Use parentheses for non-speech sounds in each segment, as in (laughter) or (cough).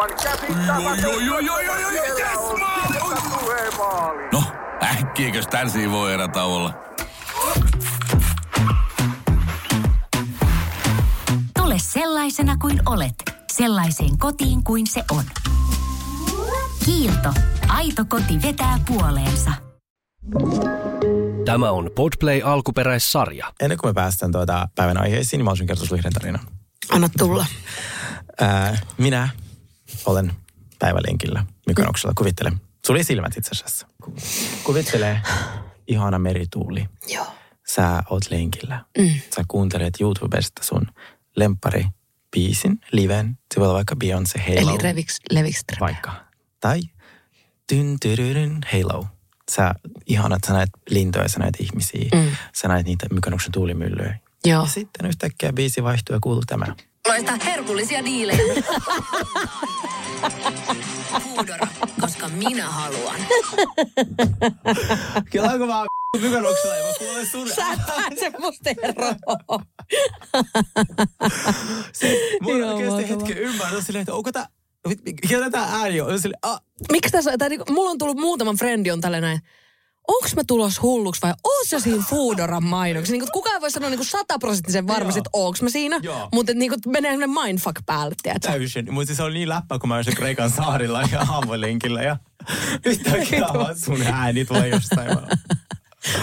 aivan käsittämätöntä. No, äkkiäkös tän voi erä olla? Tule sellaisena kuin olet, sellaiseen kotiin kuin se on. Kiilto. Aito koti vetää puoleensa. Tämä on Podplay alkuperäissarja. Ennen kuin me päästään tuota päivän aiheisiin, niin mä olisin kertoa tarinan. Anna tulla. Ää, minä olen päivälenkillä Mykonoksella. Kuvittele. Sulla ei silmät itse asiassa. Ku- Kuvittele ihana merituuli. Joo. Sä oot lenkillä. Mm. Sä kuuntelet YouTubesta sun lempari biisin, liven. Se voi olla vaikka Beyoncé Halo. Eli Reviks, Levikström. Vaikka. Tai tyn tyryryn Halo. Sä ihanat, sä näet lintoja, sä näet ihmisiä. Mm. Sä näet niitä Mykonoksen tuulimyllyjä. Joo. Ja sitten yhtäkkiä biisi vaihtuu ja kuuluu tämä. Loista herkullisia diilejä. Foodora, koska minä haluan. Kyllä onko vaan Mykonoksella, ja mä (laughs) kuulen sun Sä et pääse musta eroon. Joo, on oikeasti hetken ymmärrä silleen, että onko tää, ketä tää ääni on? Silleen, ah, Miksi tässä, tai niinku, mulla on tullut muutaman frendi on tällä näin, onks mä tulos hulluksi vai oot sä siinä Foodoran mainoksessa? Niin kukaan voi sanoa niin sataprosenttisen varmasti, että onks mä siinä, Joo. mutta niin menee semmoinen mindfuck päälle, tiedätkö? täysin. Mutta siis se on niin läppä, kun mä olisin Kreikan saarilla ja aamulenkillä ja yhtäkkiä vaan sun ääni tulee jostain. vaan.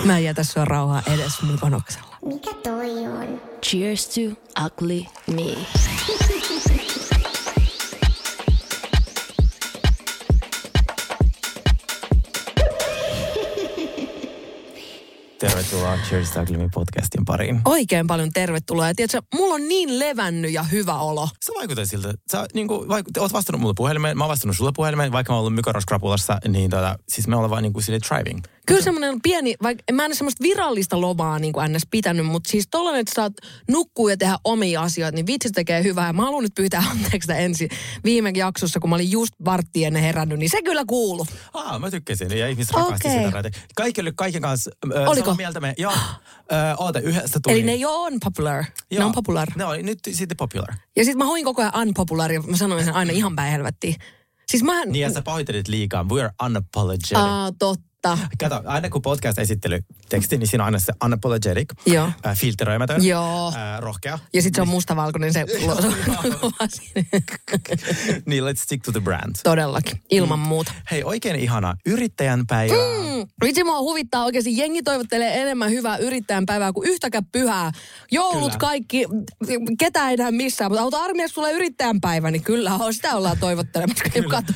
Mä en jätä sua rauhaa edes mun konoksella. Mikä toi on? Cheers to ugly me. (laughs) Twitter. Tervetuloa Cheers Me podcastin pariin. Oikein paljon tervetuloa. Ja tiedätkö, mulla on niin levännyt ja hyvä olo. Sä vaikutat siltä, sä niin kuin, vaikut, oot vastannut mulle puhelimeen, mä oon vastannut sulle puhelimeen, vaikka mä oon ollut Mykonos-krapulassa, niin tota, siis me ollaan vaan niin kuin sille driving. Kyllä semmoinen pieni, vaikka mä en semmoista virallista lomaa niin kuin ns. pitänyt, mutta siis tollanen, että saat nukkua ja tehdä omia asioita, niin vitsi se tekee hyvää. Ja mä haluan nyt pyytää anteeksi ensin viime jaksossa, kun mä olin just vartti ennen herännyt, niin se kyllä kuulu. Aa, mä tykkäsin ja ihmiset rakasti Okei. sitä. Kaikki oli kaiken kanssa ö, Oliko? samaa mieltä. Me, joo, ö, oota, yhdestä tuli. Eli ne ei ole unpopular, ne on popular. Ne oli nyt sitten popular. Ja sitten mä hoin koko ajan unpopular ja mä sanoin sen aina ihan päin helvettiin. Siis mä Niin ja sä pahoittelit liikaa. We are unapologetic. Aa, totta. Kato, aina kun podcast esittely teksti, niin siinä on aina se unapologetic, Joo. äh, filteröimätön, Joo. Äh, rohkea. Ja sitten se on mustavalkoinen se (laughs) (laughs) niin let's stick to the brand. Todellakin, ilman muuta. Hei, oikein ihana yrittäjän päivää. Mm, Vitsi mua huvittaa oikeasti. Jengi toivottelee enemmän hyvää yrittäjän päivää kuin yhtäkään pyhää. Joulut Kyllä. kaikki, ketä ei näe missään, mutta auto armias tulee yrittäjän päivä, niin kyllä on, (laughs) sitä ollaan toivottelemassa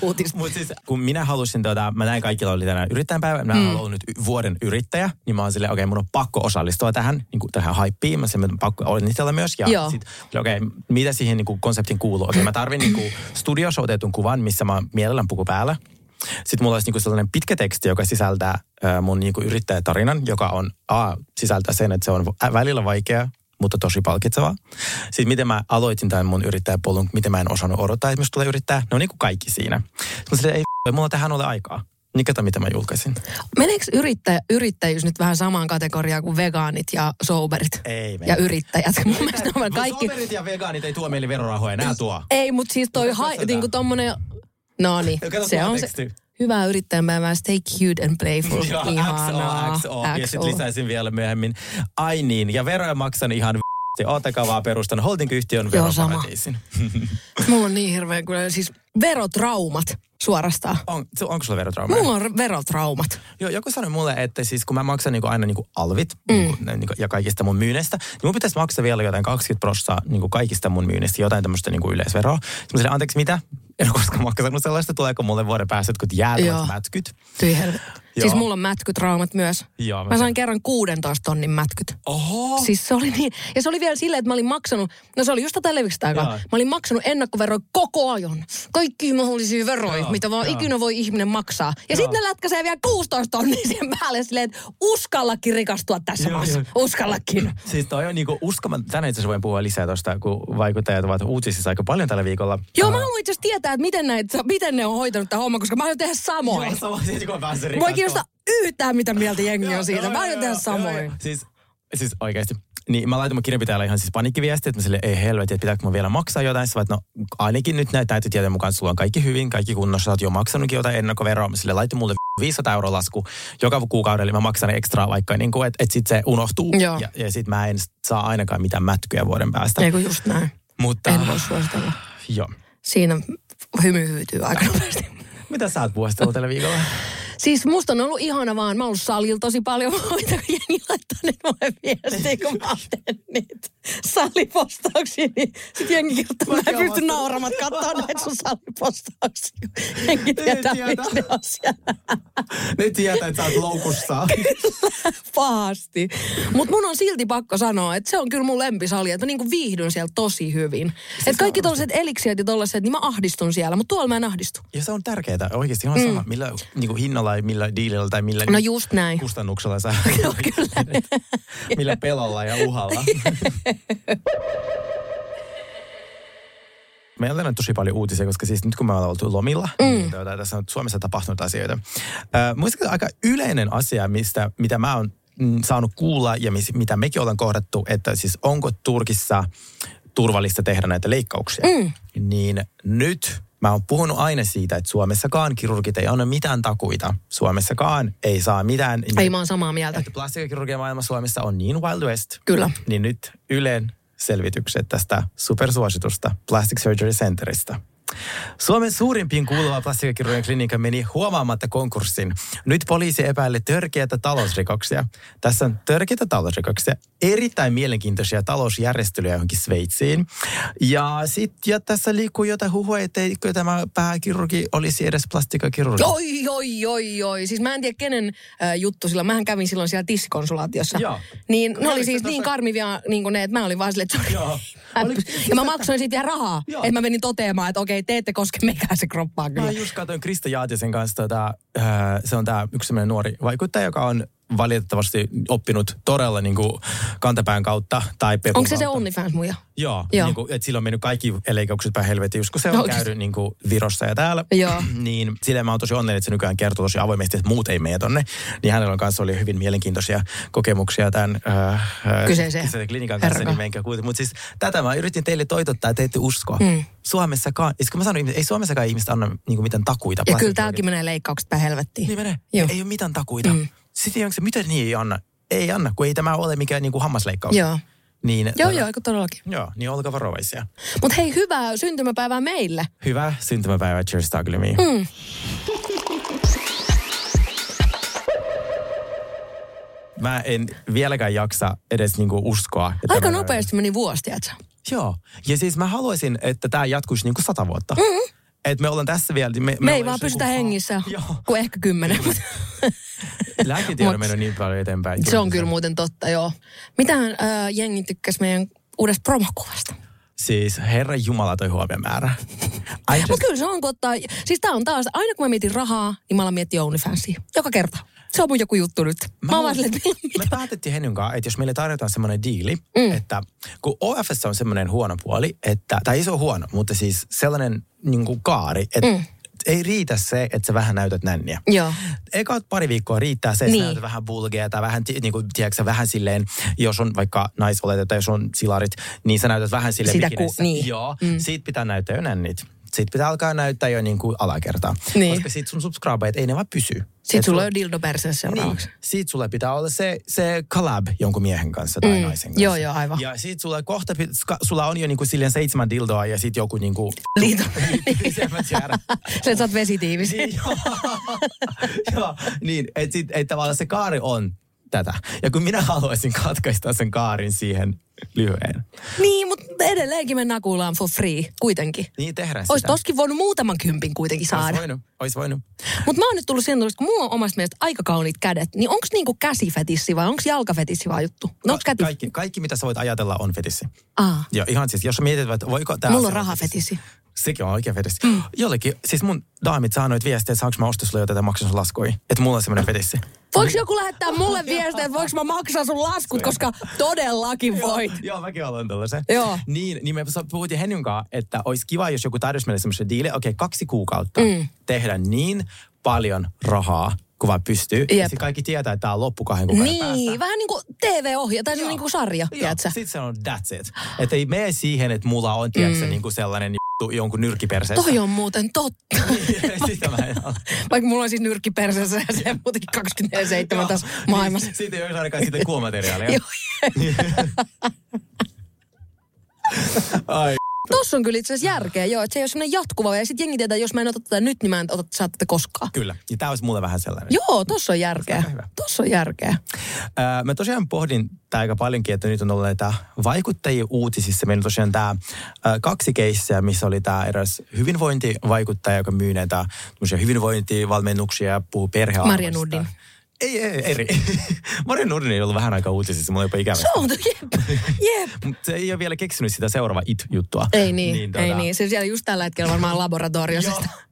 uutista. Mutta siis kun minä halusin, tota, mä näin kaikilla oli tänään yrittäjän päivä, mä mm. ollut nyt vuoden yrittäjä, niin mä oon silleen, okei, okay, mun on pakko osallistua tähän, niin kuin tähän hypeen, mä sen pakko onnitella myös. Ja Joo. sit, okei, okay, mitä siihen niin kuin konseptin kuuluu? Okei, okay, mä tarvin niin kuin studioshowtetun kuvan, missä mä mielellään puku päällä. Sitten mulla olisi niinku sellainen pitkä teksti, joka sisältää mun niinku yrittäjätarinan, joka on A, sisältää sen, että se on välillä vaikea, mutta tosi palkitsevaa. Sitten miten mä aloitin tämän mun yrittäjäpolun, miten mä en osannut odottaa, että musta tulee yrittää. Ne on niinku kaikki siinä. Sitten mä ei mulla tähän ole aikaa. Niin kato, mitä mä julkaisin. Meneekö yrittäjä, yrittäjyys nyt vähän samaan kategoriaan kuin vegaanit ja soberit? Ei mene. Ja yrittäjät. Mun mielestä on kaikki... Soberit ja vegaanit ei tuo meille verorahoja, nää tuo. Ei, mutta siis toi hai, sitä. niinku tommonen... No niin, se on teksti. se. Hyvää yrittäjänpäivää, stay cute and playful. Joo, Ihanaa. XO, XO. Ja sitten XO. lisäisin vielä myöhemmin. Ai niin, ja veroja maksan ihan v***sti. Oottakaa vaan perustan holding-yhtiön veroparatiisin. Mulla on niin hirveä kyllä siis verotraumat suorastaan. On, se- onko sulla verotrauma? Mulla on verotraumat. Joo, joku sanoi mulle, että siis kun mä maksan niinku aina niinku alvit mm. niinku, niinku, ja kaikista mun myynneistä, niin mun pitäisi maksaa vielä jotain 20 prosenttia niinku kaikista mun myynnistä, jotain tämmöistä niinku yleisveroa. Sitten anteeksi, mitä? En ole koskaan maksanut sellaista, tuleeko mulle vuoden päästä jotkut jäätävät mätkyt. Tyi helvetti. Joo. Siis mulla on mätkytraumat myös. Joo, mä mä sain kerran 16 tonnin mätkyt. Oho! Siis se oli niin, ja se oli vielä silleen, että mä olin maksanut, no se oli just tätä aikaa. Joo. Mä olin maksanut ennakkoveroja koko ajan. Kaikki mahdollisia veroja, Joo, mitä vaan joo. ikinä voi ihminen maksaa. Ja sitten ne lätkäsee vielä 16 tonnia (laughs) siihen päälle silleen, että uskallakin rikastua tässä Joo, maassa. joo. Uskallakin. Siis toi on niinku uskomaton. Tänään itse asiassa voin puhua lisää tuosta, kun vaikuttajat ovat uutisissa aika paljon tällä viikolla. Joo, mä haluan itse asiassa tietää, että miten, näitä, miten ne on hoitanut tämän homman, koska mä aion tehdä samoin. Joo, sama siitä, kun pääsen ei kiinnosta yhtään, mitä mieltä jengi on siitä. Mä aion tehdä samoin. Siis, siis oikeasti. Niin mä laitoin mun kirjanpitäjälle ihan siis panikkiviesti, että mä sille ei helvetti, että pitääkö mä vielä maksaa jotain. Sä no ainakin nyt näitä tietojen mukaan sulla on kaikki hyvin, kaikki kunnossa. Sä oot jo maksanutkin jotain ennakkoveroa. Mä sille laitin mulle (laughs) 500 euroa lasku joka kuukaudelle. Mä maksan ekstraa vaikka, niin kuin, että et sit se unohtuu. Joo. Ja, ja sit mä en saa ainakaan mitään mätkyjä vuoden päästä. Ei kun just näin. Mutta, En voi suositella. joo. Siinä hymy hyytyy aika nopeasti. Mitä sä oot puhustellut tällä viikolla? (laughs) Siis musta on ollut ihana vaan, mä oon ollut salilla tosi paljon, (laughs) mä oon jengi laittaa nyt mulle viestiä, kun mä teen niitä salipostauksia, niin sit jengi kirjoittaa, mä en pysty nauramaan katsoa (laughs) näitä sun salipostauksia. Jengi tietää, miksi ne on siellä Ne tietää, että sä oot loukussa. (laughs) pahasti. Mutta mun on silti pakko sanoa, että se on kyllä mun lempisali, että mä niinku viihdyn siellä tosi hyvin. Että kaikki tollaset eliksiöt ja tollaset, niin mä ahdistun siellä, mutta tuolla mä en ahdistu. Ja se on tärkeää oikeasti ihan sama, millä niin kuin hinnalla ja millä diilillä tai millä. No just näin. kustannuksella sä, (laughs) Kyllä. (laughs) millä pelolla ja uhalla. (laughs) Meillä on tosi paljon uutisia, koska siis nyt kun me ollaan oltu lomilla, mm. niin tuota, tässä on Suomessa tapahtunut asioita. Äh, muistatko aika yleinen asia, mistä, mitä mä oon mm, saanut kuulla ja mis, mitä mekin ollaan kohdattu, että siis onko Turkissa turvallista tehdä näitä leikkauksia. Mm. Niin nyt mä oon puhunut aina siitä, että Suomessakaan kirurgit ei anna mitään takuita. Suomessakaan ei saa mitään. Ei mä oon samaa mieltä. Että plastiikkakirurgian maailma Suomessa on niin Wild West. Kyllä. Niin nyt Ylen selvitykset tästä supersuositusta Plastic Surgery Centerista. Suomen suurimpiin kuuluva plastiikkakirurgian klinikka meni huomaamatta konkurssin. Nyt poliisi epäilee törkeitä talousrikoksia. Tässä on törkeitä talousrikoksia, erittäin mielenkiintoisia talousjärjestelyjä johonkin Sveitsiin. Ja sitten ja tässä liikkuu jotain huhua, etteikö tämä pääkirurgi olisi edes plastiikkakirurgi. Oi, oi, oi, oi. Siis mä en tiedä kenen äh, juttu sillä. Mähän kävin silloin siellä tissikonsulaatiossa. Joo. Niin ne oli siis tässä- niin karmivia niin kuin ne, että mä olin vaan silleen, että Joo. Oliko- (laughs) Ja mä maksoin siitä rahaa. Että mä menin toteamaan, että okei, te ette koske mekään se kroppaa kyllä. Mä just katsoin Krista Jaatisen kanssa, tota, äh, se on tämä yksi sellainen nuori vaikuttaja, joka on valitettavasti oppinut todella niin kuin kantapään kautta tai pepun Onko se se kautta. OnlyFans muija? Joo, Joo. Niin kuin, että sillä on mennyt kaikki leikkaukset päin helvettiin, just kun se on Oikeesti? käynyt niin kuin Virossa ja täällä. Joo. (clears throat) niin silleen mä oon tosi onnellinen, että se nykyään kertoo tosi avoimesti, että muut ei mene tonne. Niin hänellä on kanssa oli hyvin mielenkiintoisia kokemuksia tämän äh, äh, Kyseisen klinikan kanssa, niin. Mutta siis tätä mä yritin teille toitottaa, että te ette uskoa. Mm. Suomessakaan, siis kun mä sanoin, ei Suomessakaan ihmistä anna niin kuin mitään takuita. Ja kyllä täälläkin menee leikkaukset päin helvettiin. Niin menee. Joo. Ei ole mitään takuita. Mm. Sitten onko se, mitä niin ei anna? Ei anna, kun ei tämä ole mikään niin kuin hammasleikkaus. Joo. Niin, Joo, joo, eikö todellakin. Joo, niin olkaa varovaisia. Mutta hei, hyvää syntymäpäivää meille. Hyvää syntymäpäivää, cheers me. Mm. Mä en vieläkään jaksa edes niinku uskoa. että Aika nopeasti meni vuosi, tiedätkö? Joo. Ja siis mä haluaisin, että tämä jatkuisi niinku sata vuotta. Mm. Että me ollaan tässä vielä. Me, Me, me ei vaan pysytä kuin- hengissä, (laughs) Joo. kuin ehkä kymmenen. (laughs) Lääketiede on mennyt niin paljon eteenpäin. se on kyllä muuten totta, joo. Mitähän äh, jengi tykkäsi meidän uudesta promokuvasta? Siis herra Jumala toi huomiomäärä. I just, (laughs) Mutta kyllä se on, kun ottaa, siis tää on taas, aina kun mä mietin rahaa, niin mä alan miettiä OnlyFansia. Joka kerta. Se on mun joku juttu nyt. Mä, mä että me päätettiin Hennyn kanssa, että jos meille tarjotaan semmoinen diili, mm. että kun OFS on semmoinen huono puoli, että, tai ei se ole huono, mutta siis sellainen niin kuin kaari, että mm. ei riitä se, että sä vähän näytät nänniä. Joo. Eka pari viikkoa riittää se, että Niin. näytät vähän bulgea tai vähän, niin kuin, tiedätkö, vähän silleen, jos on vaikka naisolet tai jos on silarit, niin sä näytät vähän silleen Sitä ku- niin. Joo, mm. siitä pitää näyttää jo nännit. Sitten pitää alkaa näyttää jo niin kuin alakertaa. Niin. Koska sit sun subscribeet ei ne vaan pysy. Sitten sulla on dildo perseessä seuraavaksi. niin. Siitä sulle pitää olla se, se collab jonkun miehen kanssa tai Mm. naisen kanssa. Joo, joo, aivan. Ja siitä sulla kohta, sulla on jo niinku silleen seitsemän dildoa ja sitten joku niinku... (laughs) Liito. (laughs) Sä oot vesitiivis. Niin, joo. (laughs) joo, niin, että sit, et tavallaan se kaari on tätä. Ja kun minä haluaisin katkaista sen kaarin siihen lyhyen, Niin, mutta edelleenkin me nakuillaan for free kuitenkin. niin tehdään Ois sitä. toskin voinut muutaman kympin kuitenkin Ois saada. voinut, ois voinut. Mutta mä oon nyt tullut siihen, tulokseen, kun mulla on omasta mielestä aika kauniit kädet, niin onko niinku käsifetissi vai onko jalkafetissi vai juttu? No Ka- käti? kaikki, kaikki, mitä sä voit ajatella, on fetissi. Aa, Ja ihan siis, jos mietit, että voiko tämä... mulla on rahafetissi. Sekin on oikein fetissi. Mm. Jollekin, siis mun daamit saa noita viestejä, että saanko mä ostaa sulle jotain maksaa sun laskui. Että mulla on semmoinen fetissi. Voiko joku lähettää mulle viestiä, että voiko mä maksaa sun laskut, koska todellakin voit. Joo, mäkin haluan tällaisen. Joo. Niin, niin me puhuttiin Hennyn kanssa, että olisi kiva, jos joku tarjosi meille semmoisen diili, okei, okay, kaksi kuukautta mm. tehdä niin paljon rahaa, kun vaan pystyy. Jep. Ja sitten kaikki tietää, että tämä on loppu kahden kuukauden Niin, päästä. vähän niin kuin TV-ohja tai niin kuin sarja? Sitten se on that's it. Että ei mene siihen, että mulla on, tiedätkö, mm. niin kuin sellainen juttu jonkun nyrkiperseessä. Toi on muuten totta. (laughs) Sitä mä en Vaikka mulla on siis nyrkki perseessä ja se muutenkin 24-7 tässä maailmassa. Siitä ei ole ainakaan sitten kuumateriaalia. (laughs) Joo. Ai. Tossa on kyllä itse asiassa järkeä, joo, että se ei ole semmoinen jatkuva. Ja sitten jengi tietää, jos mä en ota tätä nyt, niin mä en ota saa tätä koskaan. Kyllä. Ja tämä olisi mulle vähän sellainen. Joo, tossa on järkeä. Tossa on järkeä. Ää, mä tosiaan pohdin tää aika paljonkin, että nyt on ollut näitä vaikuttajia uutisissa. Meillä on tosiaan tämä kaksi keissiä, missä oli tämä eräs hyvinvointivaikuttaja, joka myy näitä hyvinvointivalmennuksia ja puhuu perhearvoista. Marja Nordin. Ei, ei, eri. (laughs) Marja Nordin ei ollut vähän aikaa uutisissa, mulla jopa ikävä. Se on, jep, jep. (laughs) Mutta se ei ole vielä keksinyt sitä seuraava it-juttua. Ei niin, niin tota, ei niin. Se siellä just tällä hetkellä varmaan laboratoriossa. (laughs)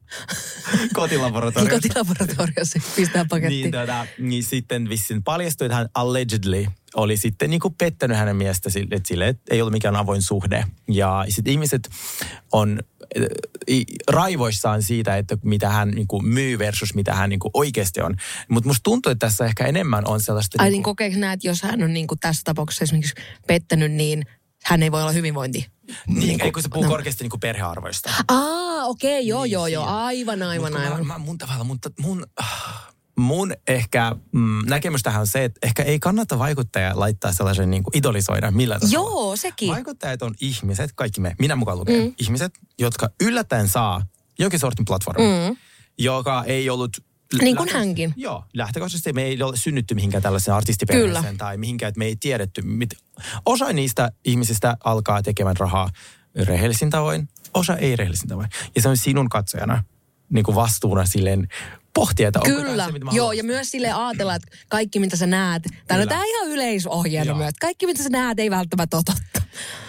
Joo. Kotilaboratorio. (laughs) Kotilaboratoriossa pistää pakettiin. Niin, tota, niin sitten vissiin paljastui, että hän allegedly oli sitten niin kuin pettänyt hänen miestä sille, että sille että ei ollut mikään avoin suhde. Ja sitten ihmiset on äh, raivoissaan siitä, että mitä hän niin kuin myy versus mitä hän niin kuin oikeasti on. Mutta musta tuntuu, että tässä ehkä enemmän on sellaista... Ai niin niin kokeeko näet, jos hän on niin kuin tässä tapauksessa esimerkiksi pettänyt, niin hän ei voi olla hyvinvointi? niin, ei kun se puhuu no. korkeasti niin kuin perhearvoista. Aa, okei, okay, joo, Niin, joo, joo. Aivan, aivan, Mut aivan. Mä, mä, mun tavalla, mutta mun, ah, mun ehkä mm, näkemys tähän on se, että ehkä ei kannata vaikuttajaa laittaa sellaisen niin kuin idolisoida millään tasolla. Joo, sekin. Vaikuttajat on ihmiset, kaikki me, minä mukaan lukee, mm. ihmiset, jotka yllättäen saa jonkin sortin platformin, mm. joka ei ollut... Niin kuin hänkin. Joo, lähtökohtaisesti me ei ole synnytty mihinkään tällaiseen artistiperheeseen tai mihinkään, että me ei tiedetty. Mit... Osa niistä ihmisistä alkaa tekemään rahaa rehellisin tavoin, osa ei rehellisin tavoin. Ja se on sinun katsojana niin kuin vastuuna silleen pohtia, että onko tämä Kyllä, se, mitä joo, ja myös sille ajatella, että kaikki mitä sä näet, tää on Kyllä. tää ihan myös, että kaikki mitä sä näet ei välttämättä ole totta.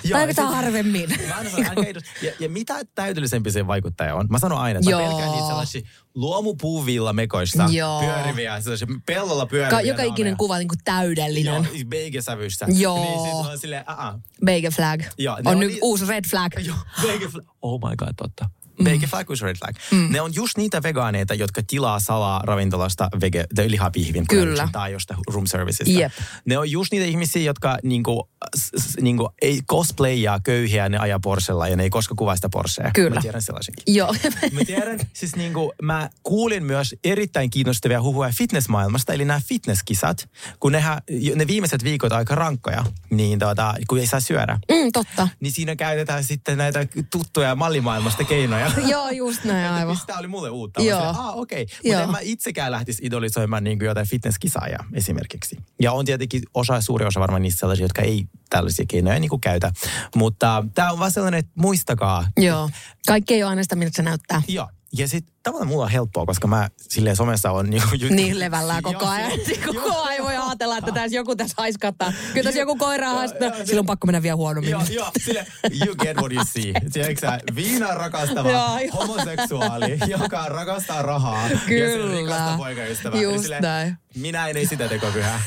Joo, oikeastaan sit- harvemmin. Mä (laughs) aina sanon, ja, ja mitä täydellisempi se vaikuttaja on? Mä sanon aina, että mä Joo. pelkään niitä sellaisia luomupuuvilla mekoista Joo. pyöriviä, sellaisia pellolla pyöriviä Ka- joka ikinen naameja. kuva niin kuin täydellinen. Joo, beigesävyistä. Joo. Niin sit on silleen, aa. Bacon flag. Joo, on on nyt niin- uusi red flag. Joo, bacon flag. Oh my god, totta. Bacon flag was red flag. Mm. Ne on just niitä vegaaneita, jotka tilaa salaa ravintolasta vege, lihapihvin Kyllä. tai jostain room servicesta. Jep. Ne on just niitä ihmisiä, jotka niinku, s, s, niinku, ei cosplayaa köyhiä, ne ajaa Porschella ja ne ei koskaan kuvaa sitä Porschea. Kyllä. Mä tiedän sellaisenkin. Joo. Mä tiedän, siis niinku, mä kuulin myös erittäin kiinnostavia huhuja fitnessmaailmasta, eli nämä fitnesskisat, kun nehän, ne viimeiset viikot aika rankkoja, niin tota, kun ei saa syödä, mm, totta. niin siinä käytetään sitten näitä tuttuja mallimaailmasta keinoja. (laughs) Joo, just näin aivan. Tämä oli mulle uutta. Joo. Ah, okei. Okay. Mutta en mä itsekään lähtisi idolisoimaan niin kuin jotain fitnesskisaajaa esimerkiksi. Ja on tietenkin osa, suuri osa varmaan niistä sellaisia, jotka ei tällaisia keinoja niin kuin käytä. Mutta tämä on vaan sellainen, että muistakaa. Joo. Kaikki ei ole aina sitä, miltä se näyttää. Joo. Ja sitten tavallaan mulla on helppoa, koska mä silleen somessa on niin kuin... Niin levällään koko ajan. Koko ajan voi ajatella, että tässä joku tässä haiskattaa. Kyllä tässä joku koira haistaa. Silloin on pakko mennä vielä huonommin. Joo, joo, sille you get what you see. Tiedätkö sä, viinaa rakastava Joo, joo. homoseksuaali, joka rakastaa rahaa. Ja Kyllä. se rikasta poikaystävää. Just näin. Minä en ei sitä tekopyhää.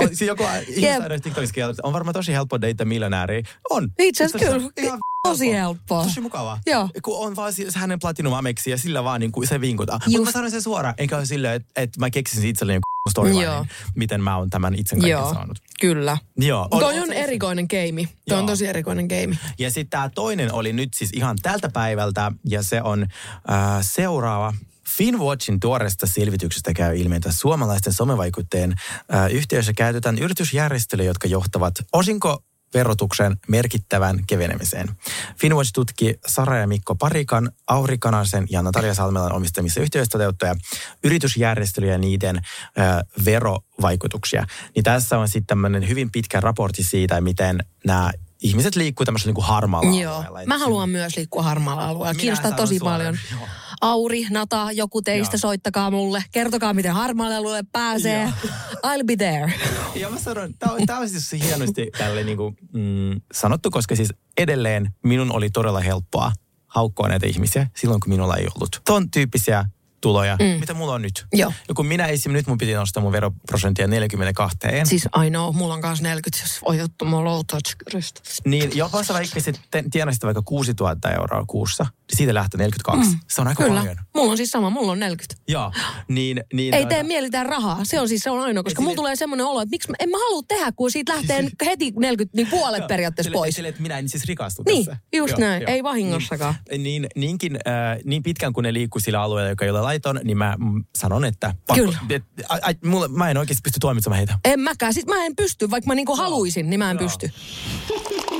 On, siis joku edes TikTokissa kieltä, on varmaan tosi helppo deitä miljonääriä. On. Itse asiassa Tosi- kyllä. ihan Tosi helppoa. Tosi mukavaa. Joo. Kun on vaan siis hänen platinum ameksi ja sillä vaan niin kuin se vinkutaan. Mutta mä sanon sen suoraan, enkä ole silleen, että, että mä keksisin itselleni storyline, miten mä oon tämän itsen kaiken Joo, saanut. kyllä. Joo. Toi on on erikoinen keimi. Toi on tosi erikoinen keimi. Ja sitten tämä toinen oli nyt siis ihan tältä päivältä, ja se on äh, seuraava. Finwatchin tuoreesta selvityksestä käy ilmi, että suomalaisten somevaikutteen yhteydessä käytetään yritysjärjestelyjä, jotka johtavat osinko verotuksen merkittävän kevenemiseen. Finwatch tutki Sara ja Mikko Parikan, Auri Kanasen ja Natalia Salmelan omistamissa yhtiöissä toteuttuja yritysjärjestelyjä ja niiden äh, verovaikutuksia. Niin tässä on sitten tämmöinen hyvin pitkä raportti siitä, miten nämä ihmiset liikkuu tämmöisellä niin kuin harmaalla Joo. alueella. Mä haluan myös liikkua harmaalla alueella. Minä Kiinnostaa tosi suoraan. paljon. Joo. Auri, Nata, joku teistä Joo. soittakaa mulle. Kertokaa, miten harmaalle alueelle pääsee. (laughs) I'll be there. (laughs) Ja mä sanon, tämä on, tää on siis hienosti tälle niin kuin, mm, sanottu, koska siis edelleen minun oli todella helppoa haukkoa näitä ihmisiä silloin, kun minulla ei ollut ton tyyppisiä tuloja, mm. mitä mulla on nyt. Joo. Ja kun minä esimerkiksi nyt mun piti nostaa mun veroprosenttia 42, Siis ainoa, mulla on kanssa 40, jos mun low touch kyristä. niin jopa sä vaikka sitten tienasit vaikka 6000 euroa kuussa, siitä lähtee 42. Mm. Se on aika Kyllä. paljon. Mulla Mulla on siis sama, mulla on 40. Joo, niin... niin Ei tuota- tee mieli tehdä rahaa. Se on siis se on ainoa, koska mulla tulee semmoinen olo, että miksi mä, en mä halua tehdä, kun siitä lähtee heti 40, niin puolet periaatteessa Sille- pois. Sille, että minä en siis rikastu Niin, tässä. just näin. Ei vahingossakaan. Niin, niin, niinkin, äh, niin pitkään kun ne liikkuu sillä alueella, joka ei ole laiton, niin mä sanon, että... Kyllä. Et, a, a, mulle, mä en oikeasti pysty tuomitsemaan heitä. En mäkään. Siis mä en pysty, vaikka mä niinku haluaisin, niin mä en Joo. pysty. (laughs)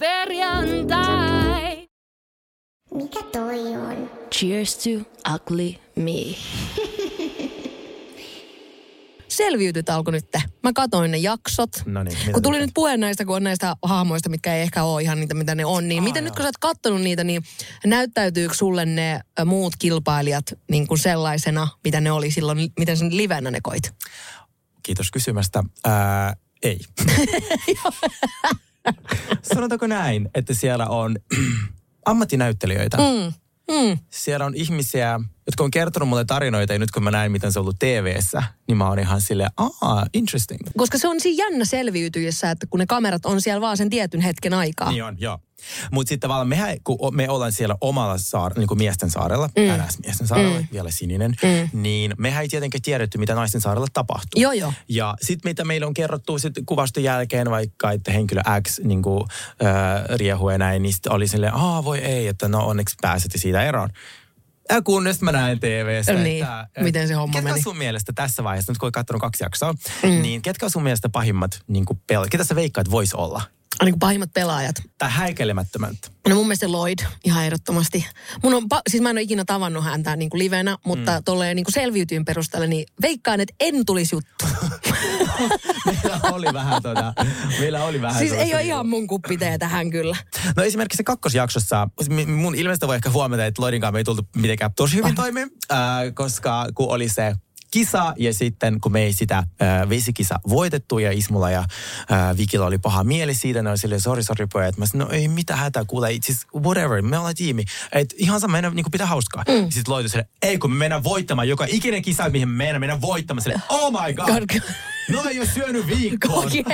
Pyörykkäperjantai! Mikä toi on? Cheers to ugly me. (laughs) Selviytyt alkoi nyt. Mä katoin ne jaksot. No niin, kun tuli nyt? puhe näistä, kun on näistä hahmoista, mitkä ei ehkä ole ihan niitä, mitä ne on, niin miten nyt kun sä oot kattonut niitä, niin näyttäytyykö sulle ne ö, muut kilpailijat niin kuin sellaisena, mitä ne oli silloin, miten sen livenä ne koit? Kiitos kysymästä. Ää, ei. (laughs) (laughs) Sanotaanko näin, että siellä on (clears throat) ammattinäyttelijöitä. Mm. Mm. Siellä on ihmisiä, jotka on kertonut mulle tarinoita ja nyt kun mä näin, miten se on ollut TV-ssä, niin mä oon ihan silleen, aa, interesting. Koska se on siinä jännä selviytyjessä, että kun ne kamerat on siellä vaan sen tietyn hetken aikaa. Niin on, joo. Mutta sitten tavallaan mehän, kun me ollaan siellä omalla saar, niin kuin miesten saarella, mm. NS-miesten saarella, mm. vielä sininen, mm. niin mehän ei tietenkään tiedetty, mitä naisten saarella tapahtuu. Joo, joo. Ja sitten mitä meille on kerrottu sit kuvaston jälkeen, vaikka että henkilö X niin kuin, äh, riehuu ja näin, niin oli silleen, aa voi ei, että no onneksi pääsette siitä eroon. Ja kunnes mä näen TV-stä, Niin, että, miten se homma ketkä meni? on sun mielestä tässä vaiheessa, nyt kun olet katsonut kaksi jaksoa, mm. niin ketkä on sun mielestä pahimmat niin kuin pel- ketä sä veikkaat voisi olla? Niin kuin pahimmat pelaajat. Tai häikelemättömät? No mun mielestä Lloyd, ihan ehdottomasti. Mun on, pa- siis mä en ole ikinä tavannut häntä niin kuin livenä, mutta mm. tolleen niin kuin selviytyyn perusteella, niin veikkaan, että en tulisi juttu. (laughs) (laughs) meillä oli vähän tota, meillä oli vähän siis ei ole niinku- ihan mun kuppitee tähän kyllä. No esimerkiksi se kakkosjaksossa, mun ilmeisesti voi ehkä huomata, että Lloydin kanssa me ei tultu mitenkään tosi hyvin toimeen, äh, koska kun oli se kisa ja sitten kun me ei sitä äh, vesikisa voitettu ja Ismulla ja äh, Vikilla oli paha mieli siitä, ne oli silleen, sorry, sorry pojat. Mä sanoin, no ei mitään hätää, kuule, siis whatever, me ollaan tiimi. Et ihan sama, meidän niin pitää hauskaa. Mm. Sitten Lloyd sille, ei kun me mennään voittamaan joka ikinen kisa, mihin me mennään, mennään voittamaan. Sille, oh my god, God. No ei ole syönyt viikkoon. jep,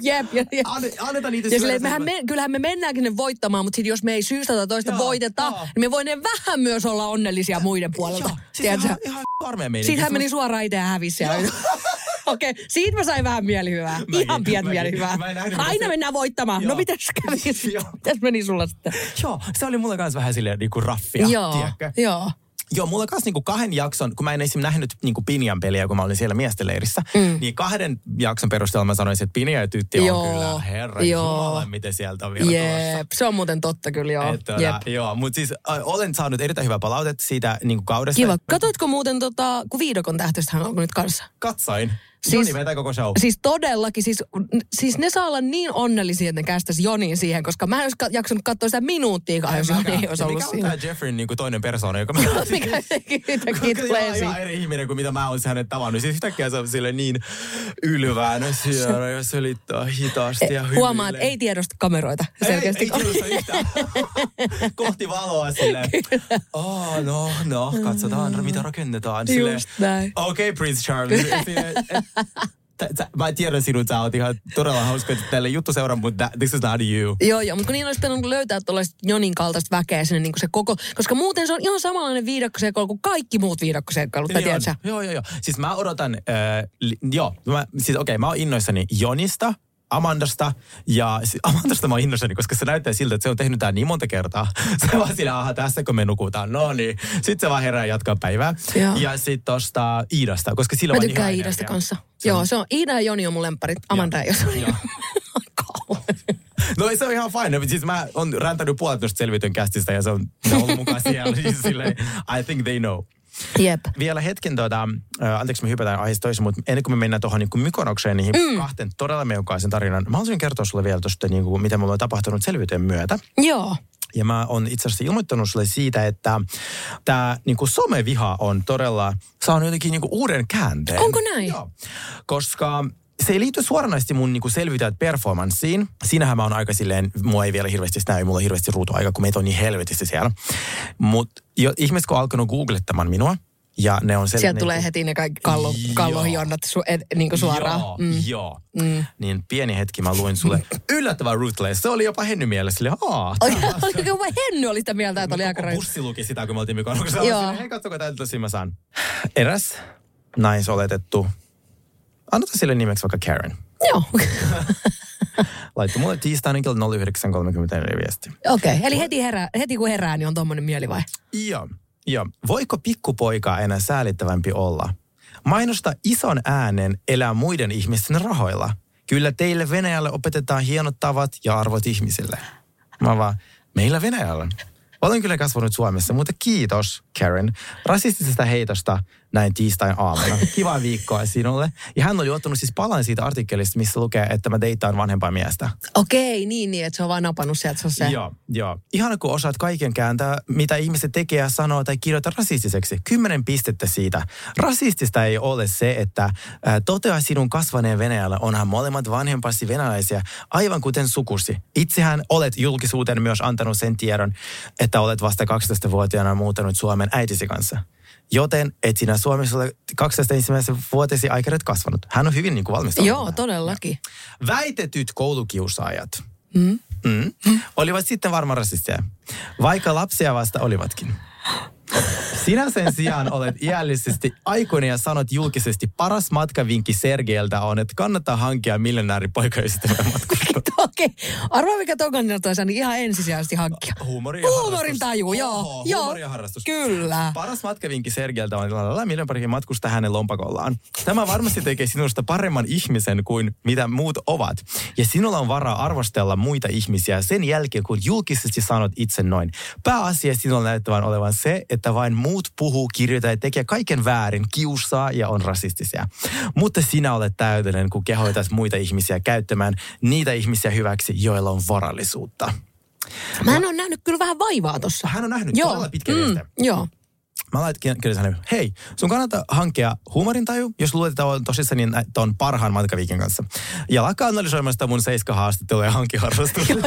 jep. Ja, ja, Anne, annetaan niitä ja silleen, mehän me, kyllähän me mennäänkin ne voittamaan, mutta sit jos me ei syystä tai toista Joo, voiteta, joo. niin me voimme vähän myös olla onnellisia muiden puolelta. Joo, siis Tiedätkö? ihan, ihan karmea meininki. Siitä hän meni suoraan itse ja hävisi. (laughs) Okei, okay, siitä mä sain vähän mielihyvää. Mäkin, Ihan pientä mielihyvää. Mä nähnyt, Aina se- mennään voittamaan. Joo. No mitäs kävi? (laughs) Mitäs meni sulla sitten? Joo, se oli mulle kanssa vähän silleen niinku raffia, Joo, tiedätkö? joo. Joo, mulla kanssa niinku kahden jakson, kun mä en esim. nähnyt niinku Pinjan peliä, kun mä olin siellä miesten leirissä, mm. niin kahden jakson perusteella mä sanoisin, että Pinja ja Tytti on Joo, kyllä, herra joo. jumala, miten sieltä on vielä tulossa. Jep, se on muuten totta kyllä joo. Et, Jep. joo, mutta siis ä, olen saanut erittäin hyvää palautetta siitä niin kuin kaudesta. Kiva. Katoitko muuten, tota, kun Viidokon tähtöstähän on nyt kanssa? Katsoin. Siis- Joni vetää koko show. Siis todellakin, siis, siis ne saa olla niin onnellisia, että ne kästäisi Jonin siihen, koska mä en olisi jaksanut katsoa sitä minuuttia, jos Joni ei olisi ollut mikä on siinä. tämä Jeffrin niin kuin toinen persona, joka mä Mikä (laughs) teki yhtäkkiä Koska tulee ihan, eri ihminen kuin mitä mä oon hänet tavannut. Siis yhtäkkiä se on sille niin ylväänä siellä ja selittää hitaasti ja hyvin. Huomaa, että ei tiedosta kameroita selkeästi. Ei, ei tiedosta yhtään. (laughs) Kohti valoa silleen. Oh, no, no, katsotaan mitä rakennetaan. Silleen, Just näin. Okei, okay, Prince Charles. Silleen, mä tiedän sinut, sä oot ihan todella hauska tälle juttu seuraa, mutta this is not you. Joo, joo, mutta kun niin olisi pitänyt löytää tuollaista Jonin kaltaista väkeä sinne niin kuin se koko, koska muuten se on ihan samanlainen viidakkosekoilu kuin kaikki muut viidakkosekoilut, tai tiedätkö? Joo, joo, joo. Siis mä odotan, äh, li, joo, mä, siis okei, okay, mä oon innoissani Jonista, Amandasta ja (laughs) Amandasta mä oon innoissani, koska se näyttää siltä, että se on tehnyt tää niin monta kertaa. (laughs) Se vaan sillä, aha, tässä kun me nukutaan, no niin. Sitten se vaan herää ja jatkaa päivää. Joo. Ja sitten tosta Iidasta, koska sillä Mä on ihan tykkään energia. Iidasta kanssa. Joo, se on Iida ja Joni on mun lempparit. Amanda (laughs) ei ole. Joo. No se on ihan fine. Siis mä oon räntänyt puolet noista selvityn kästistä ja se on, se on ollut mukaan siellä. Siis silleen, I think they know. Jep. Vielä hetken, tuota, äh, anteeksi me hypätään aiheesta toiseen, mutta ennen kuin me mennään tuohon niin Mykonokseen, niihin mm. kahteen todella meukaisen tarinan. Mä haluaisin kertoa sulle vielä tuosta, niin kuin, mitä mulla on tapahtunut selviytyen myötä. Joo. Ja mä oon itse asiassa ilmoittanut sulle siitä, että tämä niin someviha on todella saanut jotenkin niin kuin uuden käänteen. Onko näin? Joo. Koska se ei liity suoranaisesti mun niinku selviytyjät performanssiin. Siinähän mä oon aika silleen, mua ei vielä hirveästi näy, mulla on hirveästi ruutuaika, kun meitä on niin helvetisti siellä. Mutta ihmiset kun on alkanut googlettamaan minua, ja ne on Sieltä tulee heti ne kaikki kallo, kallohionnat su, ed, niin kuin suoraan. Joo, Mm. joo. Mm. Niin pieni hetki mä luin sulle (laughs) yllättävän ruthless. Se oli jopa Henny mielessä silleen, aa. Oi, oliko Henny oli sitä mieltä, että oli aika rajoitus? Bussi luki sitä, kun me oltiin. Joo. Joo. Hei, katsokaa täältä mä saan. Eräs naisoletettu, annetaan sille nimeksi vaikka Karen. Joo. (laughs) Laittoi mulle tiistaina kello 09.34 viesti. Okei, okay. eli heti, herää, heti kun herää, niin on tommonen mieli vai? Joo, joo. Voiko pikkupoika enää säälittävämpi olla? Mainosta ison äänen elää muiden ihmisten rahoilla. Kyllä teille Venäjälle opetetaan hienot tavat ja arvot ihmisille. Mä vaan, meillä Venäjällä. Olen kyllä kasvanut Suomessa, mutta kiitos Karen rasistisesta heitosta näin tiistain aamuna. (laughs) Kivaa viikkoa sinulle. Ja hän oli ottanut siis palan siitä artikkelista, missä lukee, että mä deitaan vanhempaa miestä. Okei, niin, niin, että se on vaan napannut sieltä, se on se. Joo, joo. Ihana, kun osaat kaiken kääntää, mitä ihmiset tekee ja sanoo tai kirjoittaa rasistiseksi. Kymmenen pistettä siitä. Rasistista ei ole se, että ää, totea sinun kasvaneen Venäjällä onhan molemmat vanhempasi venäläisiä, aivan kuten sukusi. Itsehän olet julkisuuteen myös antanut sen tiedon, että olet vasta 12-vuotiaana muuttanut Suomen äitisi kanssa. Joten et sinä Suomessa ole 12 ensimmäisen vuotesi aikana kasvanut. Hän on hyvin niin kuin valmistautunut. Joo, todellakin. Väitetyt koulukiusaajat mm. Mm, olivat sitten varmaan rasisteja, vaikka lapsia vasta olivatkin. (gasps) Sinä sen sijaan olet iällisesti aikuinen ja sanot julkisesti, paras matkavinkki Sergeiltä on, että kannattaa hankkia miljonääripoikaystävän matkustaa. (laughs) Okei, arvaa mikä ton kannattaisi niin ihan ensisijaisesti hankkia. Huumori ja Huumorin taju, joo. Oho, joo. Huumori ja harrastus. Kyllä. Paras matkavinkki Sergeiltä on, että miljoonaparikin matkusta hänen lompakollaan. Tämä varmasti tekee sinusta paremman ihmisen kuin mitä muut ovat. Ja sinulla on varaa arvostella muita ihmisiä sen jälkeen, kun julkisesti sanot itse noin. Pääasia sinulla näyttävän olevan se, että vain muut puhuu, kirjoittaa ja tekee kaiken väärin, kiusaa ja on rasistisia. Mutta sinä olet täydellinen, kun kehoitat muita ihmisiä käyttämään niitä ihmisiä hyväksi, joilla on varallisuutta. Mä en ole nähnyt kyllä vähän vaivaa tossa. Hän on nähnyt Joo. todella pitkän mm. Joo. Mä laitin kyllä hänelle, hei, sun kannattaa hankkia huumorintaju, jos luulet, että on tosissaan niin että on parhaan matkaviikin kanssa. Ja lakkaa analysoimasta mun seiska haastattelua ja hankki harrastusta. (laughs)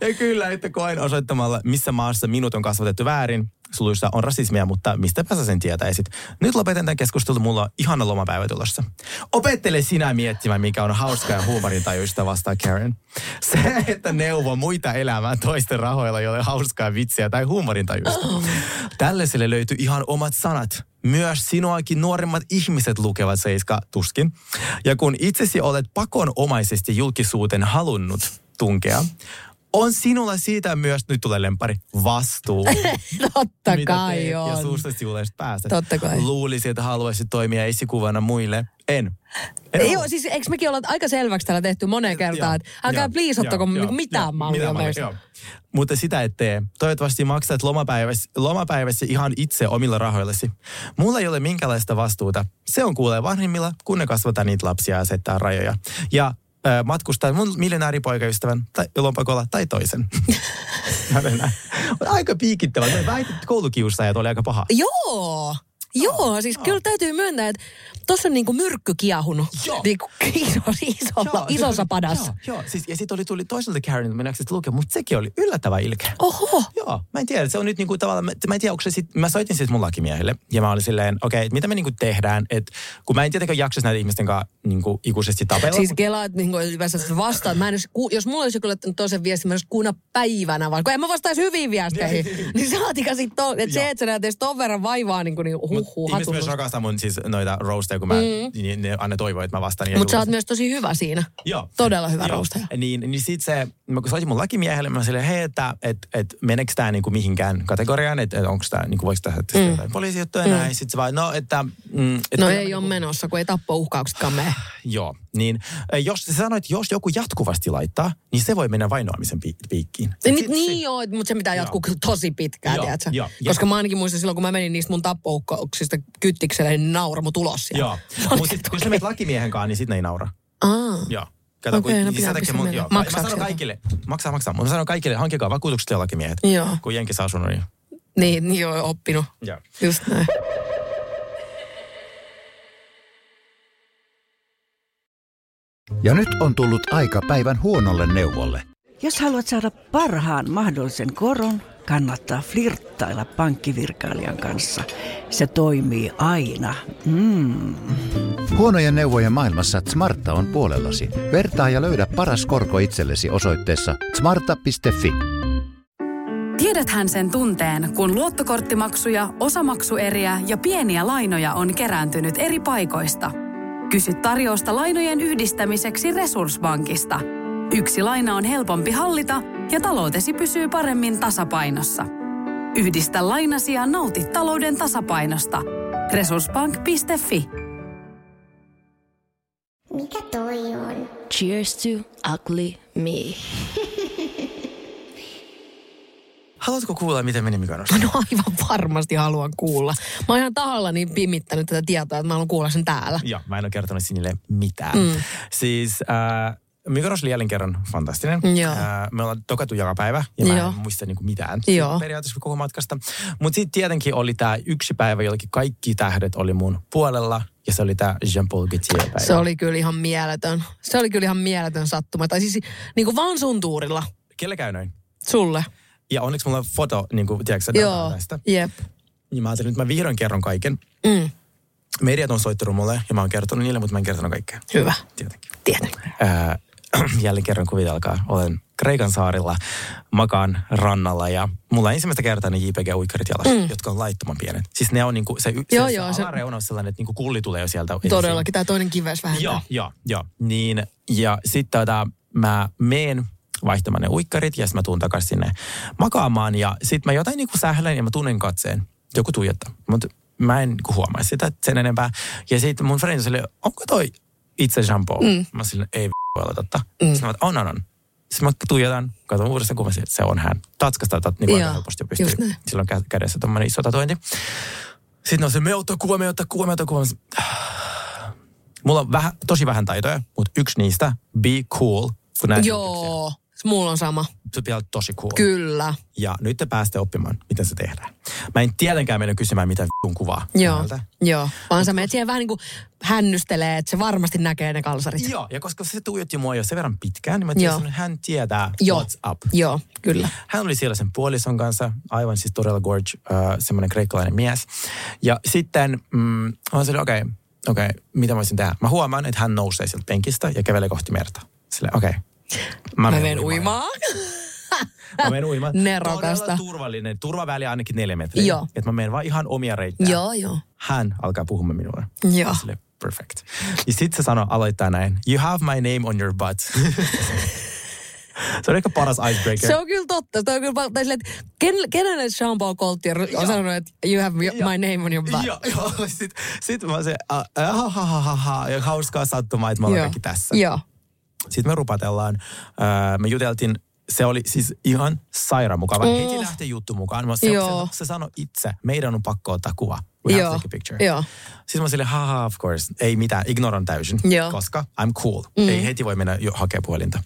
ja kyllä, että koen osoittamalla, missä maassa minut on kasvatettu väärin, suluissa on rasismia, mutta mistäpä sä sen tietäisit. Nyt lopetan tämän keskustelun, mulla on ihana lomapäivä tulossa. Opettele sinä miettimään, mikä on hauskaa ja huumorintajuista vastaa Karen. Se, että neuvo muita elämään toisten rahoilla, joille hauskaa vitsiä tai huumorintajuista. Tällaiselle löytyy ihan omat sanat. Myös sinuakin nuoremmat ihmiset lukevat seiska tuskin. Ja kun itsesi olet pakonomaisesti julkisuuteen halunnut tunkea, on sinulla siitä myös, nyt tulee lempari, vastuu. (laughs) Totta mitä kai teet ja on. suusta sinullesta päästä. Totta kai. Luulisin, että haluaisit toimia esikuvana muille. En. en Joo, siis eikö mekin olla aika selväksi täällä tehty moneen kertaan, että älkää please ottako mitään mallia meistä. Mutta sitä et tee. Toivottavasti maksat lomapäivässä, lomapäivässä ihan itse omilla rahoillasi. Mulla ei ole minkäänlaista vastuuta. Se on kuulee vanhemmilla, kun ne kasvataan niitä lapsia ja asettaa rajoja. Ja matkustaa mun miljonääripoikaystävän tai lompakolla tai toisen. (laughs) Aika piikittävä. Ne väitet, että koulukiusaajat oli aika paha. Joo. Joo, siis kyllä täytyy myöntää, että tuossa on niinku myrkky kiehunut Joo. niinku (laughs) iso, isolla, Joo, isossa padassa. Joo, joo. Siis, ja sitten oli, tuli toiselta Karenilta, mennäänkö sitten lukea, mutta sekin oli yllättävän ilkeä. Oho. Joo, mä en tiedä. Se on nyt niinku tavallaan, mä, mä en tiedä, onko se sit, mä soitin sitten mun lakimiehelle ja mä olin silleen, okei, okay, mitä me niinku tehdään, että kun mä en tietenkään jaksaisi näiden ihmisten kanssa niinku ikuisesti tapella. Siis kelaat niin sitä vastaan. Mä en olisi, ku- jos mulla olisi joku laittanut toisen viestin, mä en olisi kuuna päivänä vaan. Kun en mä vastaisi hyviin viesteihin. (laughs) niin saatika sit to, että se, Joo. että sä näet edes ton verran vaivaa niin kuin niin huh Ihmiset myös rakastaa mun siis noita roasteja, kun mä, mm. niin, ne aina toivoo, että mä vastaan. Mutta sä oot myös tosi hyvä siinä. Joo. Todella hyvä Joo. roastaja. Niin, niin sit se, mä kun soitin mun lakimiehelle, mä silleen, hei, että et, et, meneekö tää niinku mihinkään kategoriaan, että et onko tää, niinku, voiko tehdä mm. jotain poliisijuttuja mm. näin. Sitten se vaan, no, että... Mm, et No ei ole menossa, kun ei tappouhkauksetkaan mene. Joo, niin jos sä sanoit, jos joku jatkuvasti laittaa, niin se voi mennä vainoamisen pi- piikkiin. Niin, Sit- niin joo, mutta se pitää jatkuu kyllä tosi pitkään, Joo, tiedätkö? joo, joo. Koska mä ainakin muistan silloin, kun mä menin niistä mun tappouhkauksista kyttikselle, niin naura mun tulos siellä. Joo, (laughs) mutta sitten kun sä menet lakimiehen kanssa, niin sitten ei naura. Aa. Joo. Kato, Okei, kun- no pitää sen takia mun- joo. Mä sanon kaikille, maksaa, maksaa. Mutta mä sanon kaikille, hankkikaa vakuutukset ja lakimiehet. Joo. Kun Jenkissä asunut, niin Niin, niin joo, oppinut. joo. Just näin. Ja nyt on tullut aika päivän huonolle neuvolle. Jos haluat saada parhaan mahdollisen koron, kannattaa flirttailla pankkivirkailijan kanssa. Se toimii aina. Mm. Huonojen neuvojen maailmassa Smarta on puolellasi. Vertaa ja löydä paras korko itsellesi osoitteessa smarta.fi. Tiedäthän sen tunteen, kun luottokorttimaksuja, osamaksueriä ja pieniä lainoja on kerääntynyt eri paikoista. Kysy tarjousta lainojen yhdistämiseksi Resurssbankista. Yksi laina on helpompi hallita ja taloutesi pysyy paremmin tasapainossa. Yhdistä lainasi ja nauti talouden tasapainosta. Resurssbank.fi Mikä toi on? Cheers to ugly me. (laughs) Haluatko kuulla, miten meni Mykonossa? No aivan varmasti haluan kuulla. Mä oon ihan tahallani pimittänyt tätä tietoa, että mä haluan kuulla sen täällä. Joo, mä en ole kertonut sinille mitään. Mm. Siis äh, Mykonos oli jälleen kerran fantastinen. Joo. Äh, me ollaan tokattu joka päivä ja mä Joo. en muista niinku mitään Joo. periaatteessa koko matkasta. Mutta sitten tietenkin oli tämä yksi päivä, jollekin kaikki tähdet oli mun puolella ja se oli tämä Jean-Paul Gaultier-päivä. Se oli kyllä ihan mieletön. Se oli kyllä ihan mieletön sattuma. Tai siis niin kuin vaan sun tuurilla. Kelle käy noin? Sulle. Ja onneksi mulla on foto, niin kuin, tiedätkö, Joo. tästä. Jep. Niin mä ajattelin, että mä vihdoin kerron kaiken. Mm. Mediat on soittanut mulle ja mä oon kertonut niille, mutta mä en kertonut kaikkea. Hyvä. Tietenkin. Tietenkin. Ää, (clears throat) jälleen kerran kuvitelkaa, olen Kreikan saarilla, makaan rannalla ja mulla on ensimmäistä kertaa ne JPG-uikkarit jalassa, Mm. jotka on laittoman pienet. Siis ne on niinku, se, y- Joo, se, joo, se alareuna on sellainen, että niinku kulli tulee jo sieltä. Todellakin. Tämä toinen kives vähentää. Joo, joo, joo. Niin, ja sitten tota, mä meen vaihtamaan ne uikkarit ja sitten mä tuun takaisin sinne makaamaan ja sitten mä jotain niinku sählän ja mä tunnen katseen. Joku tuijottaa, mutta mä en niinku huomaa sitä sen enempää. Ja sitten mun frendi oli, onko toi itse Jean-Paul? Mm. Mä silleen, ei voi olla totta. Mm. Sitten mä on, on, on. Sitten mä tuijotan, katson uudestaan kuvan, että se on hän. Tatskasta tot, niin aika helposti pystyy. näin. Silloin kä- kädessä tommonen iso tatuointi. Sitten on se, me ottaa kuva, me ottaa kuva, me ottaa kuva. Mulla on vähän, tosi vähän taitoja, mutta yksi niistä, be cool, kun näet Joo. Mulla on sama. Se olla tosi cool. Kyllä. Ja nyt te pääsette oppimaan, miten se tehdään. Mä en tietenkään mennä kysymään, mitä vitun kuvaa. Joo. häneltä. Joo. Vaan sä menet siihen vähän niin kuin hännystelee, että se varmasti näkee ne kalsarit. Joo, ja koska se tuijotti mua jo sen verran pitkään, niin mä tiesin, että hän tietää Joo. what's up. Joo, kyllä. Hän oli siellä sen puolison kanssa, aivan siis todella gorge, äh, semmoinen kreikkalainen mies. Ja sitten mm, mä olin okei, okay, okei, okay, mitä mä voisin tehdä? Mä huomaan, että hän nousee sieltä penkistä ja kävelee kohti merta. Sille okei. Okay. Mä menen uimaan. (laughs) Mä menen uimaan. Nerokasta. Todella turvallinen. Turvaväli ainakin neljä metriä. Joo. Että mä menen vaan ihan omia reittejä. Joo, joo. Hän alkaa puhumaan minulle. Joo. Sille, perfect. Ja sitten se sanoi, aloittaa näin. You have my name on your butt. (laughs) se on ehkä paras icebreaker. Se on kyllä totta. Se on kyllä, pa- tai silleen, että ken, kenelle Jean-Paul Gaultier on Joo. sanonut, että you have Joo. my name on your butt? Joo, joo. Sitten sit mä se, uh, ha, ha, ha, ha, ha, ja hauskaa sattumaa, että me ollaan kaikki tässä. Joo. Sitten me rupatellaan. Uh, me juteltiin, se oli siis ihan sairaan mukava. Mm. Heti lähti juttu mukaan. Mä, se, Joo. se, se sanoi itse, meidän on pakko ottaa kuva. We have Joo, to take a picture. joo. Sitten mä silleen, haha, of course. Ei mitään, ignoran täysin. Joo. Koska I'm cool. Mm. Ei heti voi mennä jo hakea puhelinta.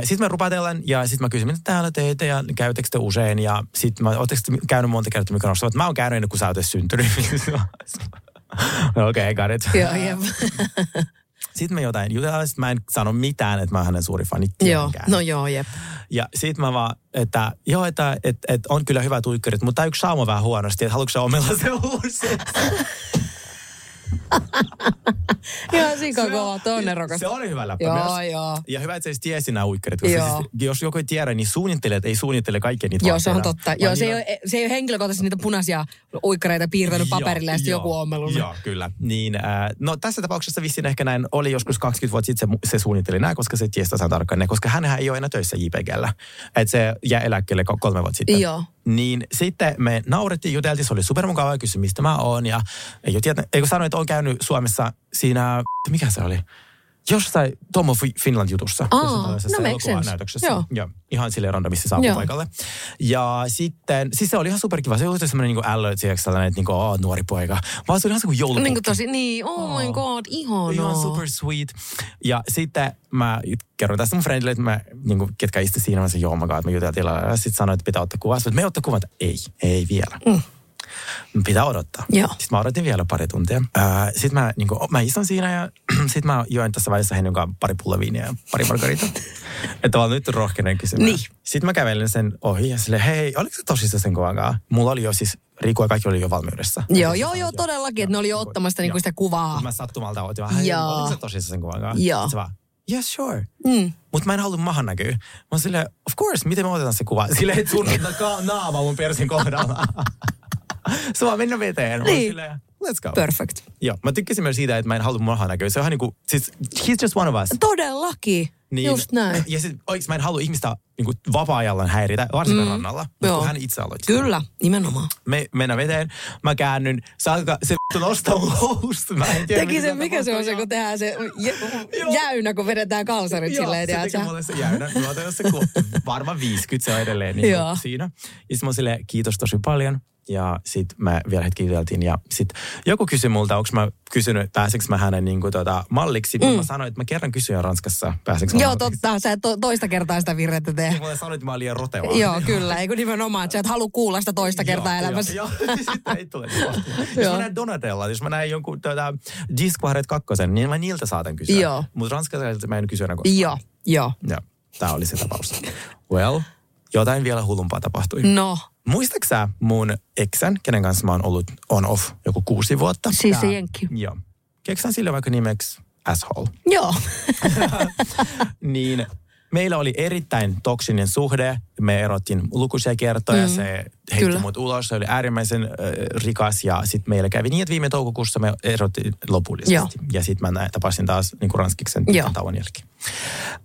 Sitten mä rupatellaan ja sitten mä kysyn, mitä täällä teette ja käytekö te usein. Ja sitten mä, ootteko te käynyt monta kertaa mikronossa? Mä oon käynyt ennen kuin sä oot syntynyt. (laughs) Okei, okay, got it. (laughs) Joo, jep. Sitten me jotain jutellaan, sit mä en sano mitään, että mä oon hänen suuri fani. Joo, tietenkään. no joo, jep. Ja sit mä vaan, että joo, että et, et on kyllä hyvä tuikkarit, mutta tämä yksi sauma vähän huonosti, että haluatko sä omella se uusi? (laughs) Ihan sikakova, toi on nerokas. Se oli hyvä läppä Joo, myös. joo. Ja hyvä, että se tiesi nämä uikkarit, koska Joo. siis, jos joku ei tiedä, niin suunnittelijat ei suunnittele kaikkia niitä Joo, se on totta. vaan Joo, se ei, niillä- ole, se ei ole henkilökohtaisesti niitä punaisia uikkareita piirtänyt paperille ja sitten joo, joku on ommellut. ne. Joo, kyllä. Niin, äh, no tässä tapauksessa vissiin ehkä näin oli joskus 20 vuotta sitten se, se suunnitteli nämä, koska se tiesi tasan tarkkaan ne, koska hän ei ole enää töissä JPGllä. Että se jää eläkkeelle ko- kolme vuotta sitten. Joo. Niin sitten me naurettiin, juteltiin, se oli supermukavaa, kysyi mistä mä oon ja ei ole tietä, eikö sanoin, että on käynyt Suomessa siinä, mikä se oli? Jossain Tomo Fi- Finland-jutussa. Aa, no elokuvanäytöksessä. sense. Joo. Ihan sille randomisti saapui Joo. paikalle. Ja sitten, siis se oli ihan superkiva. Se oli semmoinen niin ällö, että sellainen, että niin kuin, oh, nuori poika. Vaan se oli ihan se kuin joulupukki. Niin kuin tosi, niin, oh my god, ihanaa. Ihan super sweet. Ja sitten mä kerroin tästä mun friendille, että mä, niin kuin, ketkä istu siinä, mä sanoin, joo, my god, mä juteltiin. Ja sitten sanoin, että pitää ottaa kuvaa. Sitten me ottaa kuvat. Ei, ei vielä. Mm. Pitää odottaa. Joo. Sitten mä odotin vielä pari tuntia. Sitten mä, niin kuin, mä istun siinä ja (clears throat) sitten mä join tässä vaiheessa hänen kanssa pari pulloviiniä ja pari margarita. (laughs) että vaan nyt rohkenen kysymään. Niin. Sitten mä kävelin sen ohi ja silleen, hei, oliko se tosissaan sen kuvan kanssa? Mulla oli jo siis, Riku ja kaikki oli jo valmiudessa. Joo, joo, joo, todellakin, että ne oli jo ottamassa niinku sitä kuvaa. Mä sattumalta otin vaan, hei, oliko se tosissaan sen kuvan kanssa? Joo. Se vaan, yes, sure. Mm. Mutta mä en halua mahan näkyä. Mä oon silleen, of course, miten me otetaan se kuva? Silleen, että sun naama mun persin kohdalla. (laughs) (laughs) se vaan mennä veteen. Niin. silleen, let's go. Perfect. Joo, mä tykkäsin myös siitä, että mä en halua mahan näkyä. Se on ihan niinku, siis he's just one of us. Todellakin. Niin, Just näin. Ja sit, oikeasti mä en halua ihmistä niin kuin vapaa-ajallaan häiritä, varsinkaan Mm. rannalla. Mutta Joo. kun hän itse aloitti. Kyllä, nimenomaan. Me mennään veteen, mä käännyn, se alkaa, se vittu nostaa mun housusta. Mä en tiedä, Teki se, mikä se on se, kun tehdään se jä- jäynä, kun vedetään kalsarit Joo, silleen, se tiedätkö? teki mulle se jäynä. Mä otan se varmaan 50, se on edelleen niin Joo. siinä. Ja sit mä oon silleen, kiitos tosi paljon. Ja sit mä vielä hetki juteltiin ja sit joku kysyi multa, onko mä kysynyt, pääseekö mä hänen niin kuin, tota, malliksi. Mm. Mä sanoin, että mä kerran kysyin Ranskassa, pääseekö mä Joo, totta. Sä et to, toista kertaa sitä virrettä tee. Ja mulle sanoit, että mä olin liian roteva. Joo, kyllä. Eikö nimenomaan, että sä et halua kuulla sitä toista kertaa elämässä. Joo, joo. (laughs) sitten ei tule. (laughs) Jos mä näen Donatella, jos mä näen jonkun tuota, Disquaret kakkosen, niin mä niiltä saatan kysyä. Joo. Mutta ranskalaisilta mä en kysy enää koskaan. Joo, joo. Joo, tää oli se tapaus. Well, jotain vielä hullumpaa tapahtui. No, Muistatko sä mun eksän, kenen kanssa mä oon ollut on off joku kuusi vuotta? Siis se jenkki. Joo. Keksän sille vaikka nimeksi asshole. joo. (laughs) niin meillä oli erittäin toksinen suhde. Me erottiin lukuisia kertoja. Mm. Se heitti Kyllä. mut ulos. Se oli äärimmäisen äh, rikas. Ja sitten meillä kävi niin, että viime toukokuussa me erottiin lopullisesti. Joo. Ja sitten mä näin, tapasin taas niin kuin ranskiksen tauon jälkeen.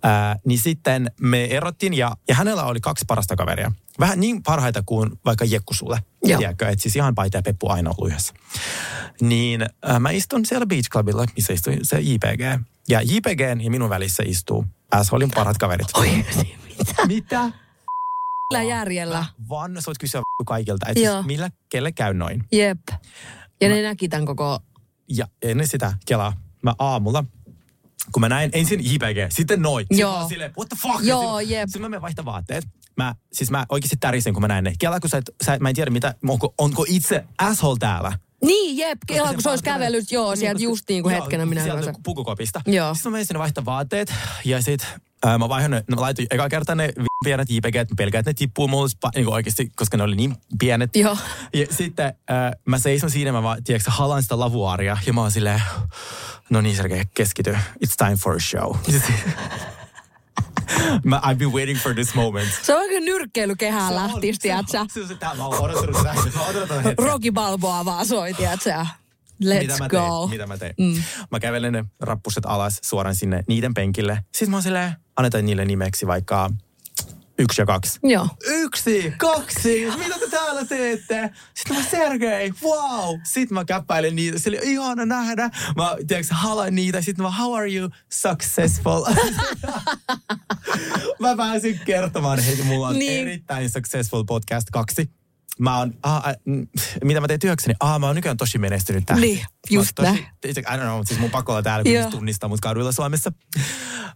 Äh, niin sitten me erottiin ja, ja hänellä oli kaksi parasta kaveria. Vähän niin parhaita kuin vaikka Jekku sulle. Tiedätkö, että siis ihan Paita ja Peppu aina ollut yhdessä. Niin äh, mä istun siellä Beach Clubilla, missä istui se JPG. Ja JPGn ja minun välissä istuu Assholin parhaat kaverit. Oi, mitä? Mitä? Millä järjellä? Vaan sä voit kysyä (laughs) kaikilta, että siis millä, kelle käy noin. Jep. Ja ne näki tämän koko... Ja ennen sitä kelaa, mä aamulla, kun mä näin ensin JPG, sitten noin. Sitten Joo. silleen, what the fuck? Joo, Ja sit- jep. Sitten mä menen vaihtaa vaatteet. Mä, siis mä oikeasti tärisen, kun mä näin ne. Kela, kun sä, et, sä, mä en tiedä, mitä, onko, onko itse asshole täällä. Niin, jep. Kela, kun se olisi kävellyt, joo, sieltä koska- just niin kuin hetkenä minä Sieltä pukukopista. Joo. Sitten mä menin sinne vaihtaa vaatteet ja sit ää, mä vaihdan ne, no, mä laitoin eka kertaa ne pienet JPG, että mä pelkään, että ne tippuu mulle niin oikeasti, koska ne oli niin pienet. Joo. Ja sitten ää, mä seison siinä, mä vaan, tiedätkö, halaan sitä lavuaaria ja mä oon silleen, no niin Sergei, keskity, it's time for a show. (laughs) mä, I've been waiting for this moment. Se on oikein nyrkkeilykehää lähtis, tiedätkö? Se on se, tää, mä oon odottanut (laughs) hetken. Rocky Balboa vaan soi, tiedätkö? mitä Let's mä go. Tein, mitä mä tein. Mm. Mä kävelen ne rappuset alas suoraan sinne niiden penkille. Sitten mä oon silleen, annetaan niille nimeksi vaikka yksi ja kaksi. Joo. Yksi, kaksi, mitä te täällä teette? Sitten mä Sergei, wow. Sitten mä käppäilen niitä, se oli ihana nähdä. Mä, tiedätkö, halaan niitä. Sitten mä, how are you successful? (laughs) mä pääsin kertomaan heitä, mulla on Niin. erittäin successful podcast kaksi. Mä oon, ah, äh, mitä mä teen työkseni? Ah, mä oon nykyään tosi menestynyt tähti. Niin, just oon näin. tosi, I don't know, siis mun pakko olla täällä, kun tunnistaa mut kaduilla Suomessa.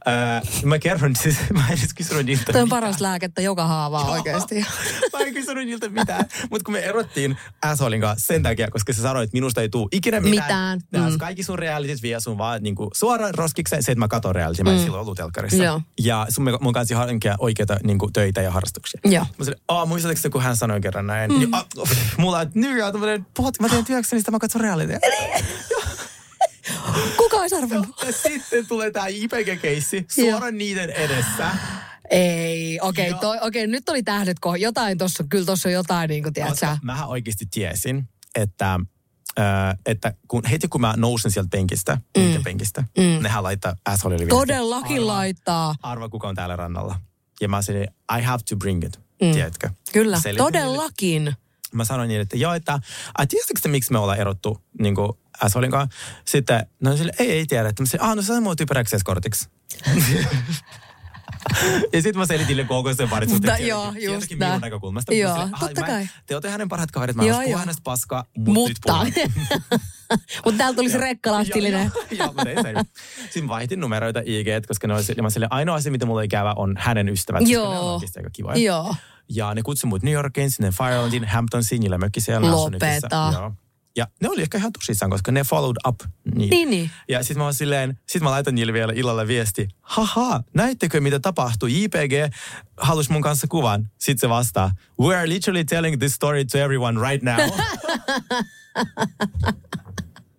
Öö, mä kerron siis, (laughs) mä en edes kysynyt niiltä Toi on mitään. paras lääkettä joka haavaa oikeasti. (laughs) Mä en kysynyt niiltä mitään. Mutta kun me erottiin assholin kanssa sen takia, koska se sanoi, että minusta ei tule ikinä mitään. Mitään, Tää mm. Kaikki sun realityt vie sun vaan niinku suoraan roskikseen. Se, että mä katon reality, mä en Mm. silloin ollut telkkarissa. Joo. Ja sun mun kanssa hankkia oikeita niinku, töitä ja harrastuksia. Joo. Mä sanoin, aah, muistatko kun hän sanoi kerran näin? Mm. Ja, mulla on nykyään tämmönen, puhut, mä teen työkseni, sitä mä katson realitya. Kuka olisi arvannut? Ja sitten tulee tää IPG-keissi suoraan niiden edessä. Ei, okei, okay, okay, nyt oli tähdet kohon. Jotain tossa, kyllä tossa on jotain, niin kuin, tiedät sä. Mähän oikeasti tiesin, että, äh, että kun, heti kun mä nousin sieltä penkistä, mm. penkistä, Mm. nehän laittaa asshole Todellakin laittaa. Arva, kuka on täällä rannalla. Ja mä sanoin, I have to bring it, Mm. tiedätkö? Kyllä, Selitin todellakin. Mä sanoin niin, että joo, että ai tiedättekö te, miksi me ollaan erottu niin kuin assholein kanssa? Sitten, no sille, ei, ei tiedä. Että mä sanoin, ah, no se on mua typeräkseskortiksi. (laughs) ja sitten mä selitin niille koko sen parisuhteen. Mutta joo, just näin. minun näkökulmasta. Joo, "Ah, totta mä- kai. Te olette hänen parhaat kaverit. Mä Joo, joo. hänestä paskaa, mutta, nyt Mutta, (laughs) täällä tuli se rekkalastillinen. Joo, joo, mutta ei se. Sitten vaihtin numeroita IG, koska ne ja mä sille, ainoa asia, mitä mulla ei käydä, on hänen ystävät. koska Ne on Joo. aika kivoja. Joo. Ja ne kutsui mut New Yorkiin, sinne Firelandiin, Hamptonsiin, niillä mökki siellä. Lopeta. Joo. Ja ne oli ehkä ihan tosissaan, koska ne followed up. Niin. Niin, niin. Ja sitten mä silleen, sit mä laitan niille vielä illalla viesti. Haha, näittekö mitä tapahtui? JPG halusi mun kanssa kuvan. Sitten se vastaa, we are literally telling this story to everyone right now. (laughs)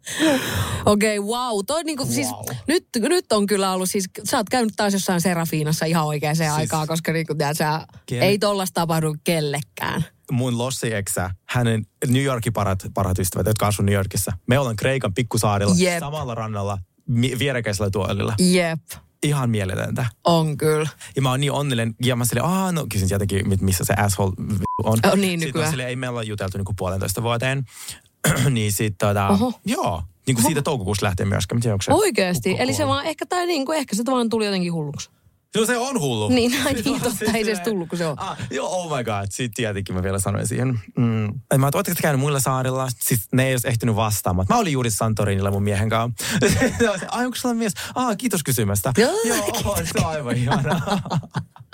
(laughs) Okei, okay, wow. Toi niinku, siis, nyt, nyt on kyllä ollut siis, sä oot käynyt taas jossain Serafiinassa ihan oikeaan siis, aikaan, koska niinku, tiedät, sä, Ken- ei tollasta tapahdu kellekään. mun Lossi eksä, hänen New Yorkin parhaat, parhaat ystävät, jotka asuu New Yorkissa. Me ollaan Kreikan pikkusaarilla, Jep. samalla rannalla, mi- vierekkäisellä tuolilla. Jep, Ihan mieletöntä. on kyllä. Ja mä oon niin onnellinen. Ja mä silleen, aah, no kysyn jotenkin, mit- missä se asshole on. On niin Sitten nykyään. silleen, ei meillä ole juteltu niinku puolentoista vuoteen. (clears throat) niin sit tota, Oho. joo. Niin kuin siitä toukokuusta lähtien myöskään. Onko se Oikeesti. kukko Eli se vaan, ehkä, tai niinku, ehkä se vaan tuli jotenkin hulluksi. No se on hullu. Niin, niin, totta, siis ei se edes tullut, kun se on. Ah, joo, oh my god. Sitten tietenkin mä vielä sanoin siihen. Mm. Mä oon, ootteko te käynyt muilla saarilla? Siis ne ei olisi ehtinyt vastaamaan. Mä olin juuri Santorinilla mun miehen kanssa. (laughs) Ai, onko sulla mies? Ah, kiitos kysymästä. Joo. Joo, on, se on aivan ihanaa. (laughs)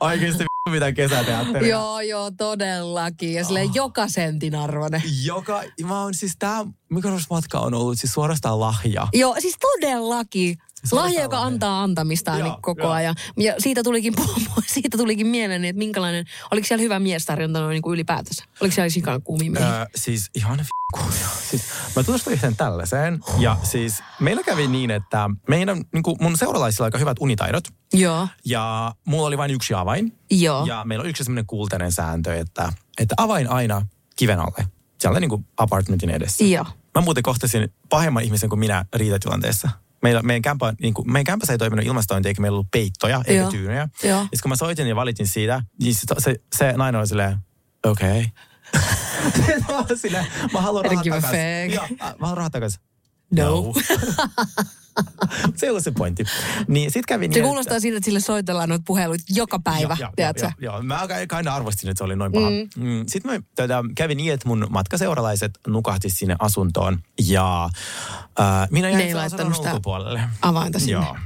Oikeasti (laughs) mitä kesäteatteria. Joo, joo, todellakin. Ja silleen joka sentin arvoinen. Joka, mä oon siis tää Mykonos-matka on ollut siis suorastaan lahja. Joo, siis todellakin. Lahja, joka antaa antamistaan Joo, niin koko joo. ajan. Ja siitä tulikin, (laughs) siitä tulikin mieleen, että minkälainen, oliko siellä hyvä miestarjonta noin niin kuin ylipäätänsä? Oliko siellä sikana kuumia miehiä? Öö, siis ihan f- siis, mä tutustuin yhteen tällaiseen. Ja siis meillä kävi niin, että meidän, niin kuin mun seuralaisilla aika hyvät unitaidot. Joo, Ja mulla oli vain yksi avain. joo. Ja meillä on yksi sellainen kultainen sääntö, että, että avain aina kiven alle. Sieltä niin kuin apartmentin edessä. Joo. Mä muuten kohtasin pahemman ihmisen kuin minä riitatilanteessa. Meillä, meidän, kämpä, niin kuin, meidän kämpässä ei toiminut ilmastointi, eikä meillä ollut peittoja eikä Joo. tyynyjä. Joo. Ja kun mä soitin ja valitin siitä, niin se, se, se nainen oli silleen, okei. (laughs) Okay. mä, haluan rahat takaisin. mä haluan rahat takaisin. No. (laughs) (laughs) se ei ollut se pointti. Niin sit kävi niin, Se että- kuulostaa siitä, että sille soitellaan noita puheluita joka päivä, Joo, joo, tiedätkö? joo, joo, Mä aina arvostin, että se oli noin paha. Mm. Mm. Sitten me tätä, kävi niin, että mun matkaseuralaiset nukahti sinne asuntoon ja äh, minä jäin sen asunnon ulkopuolelle. avainta sinne. Joo.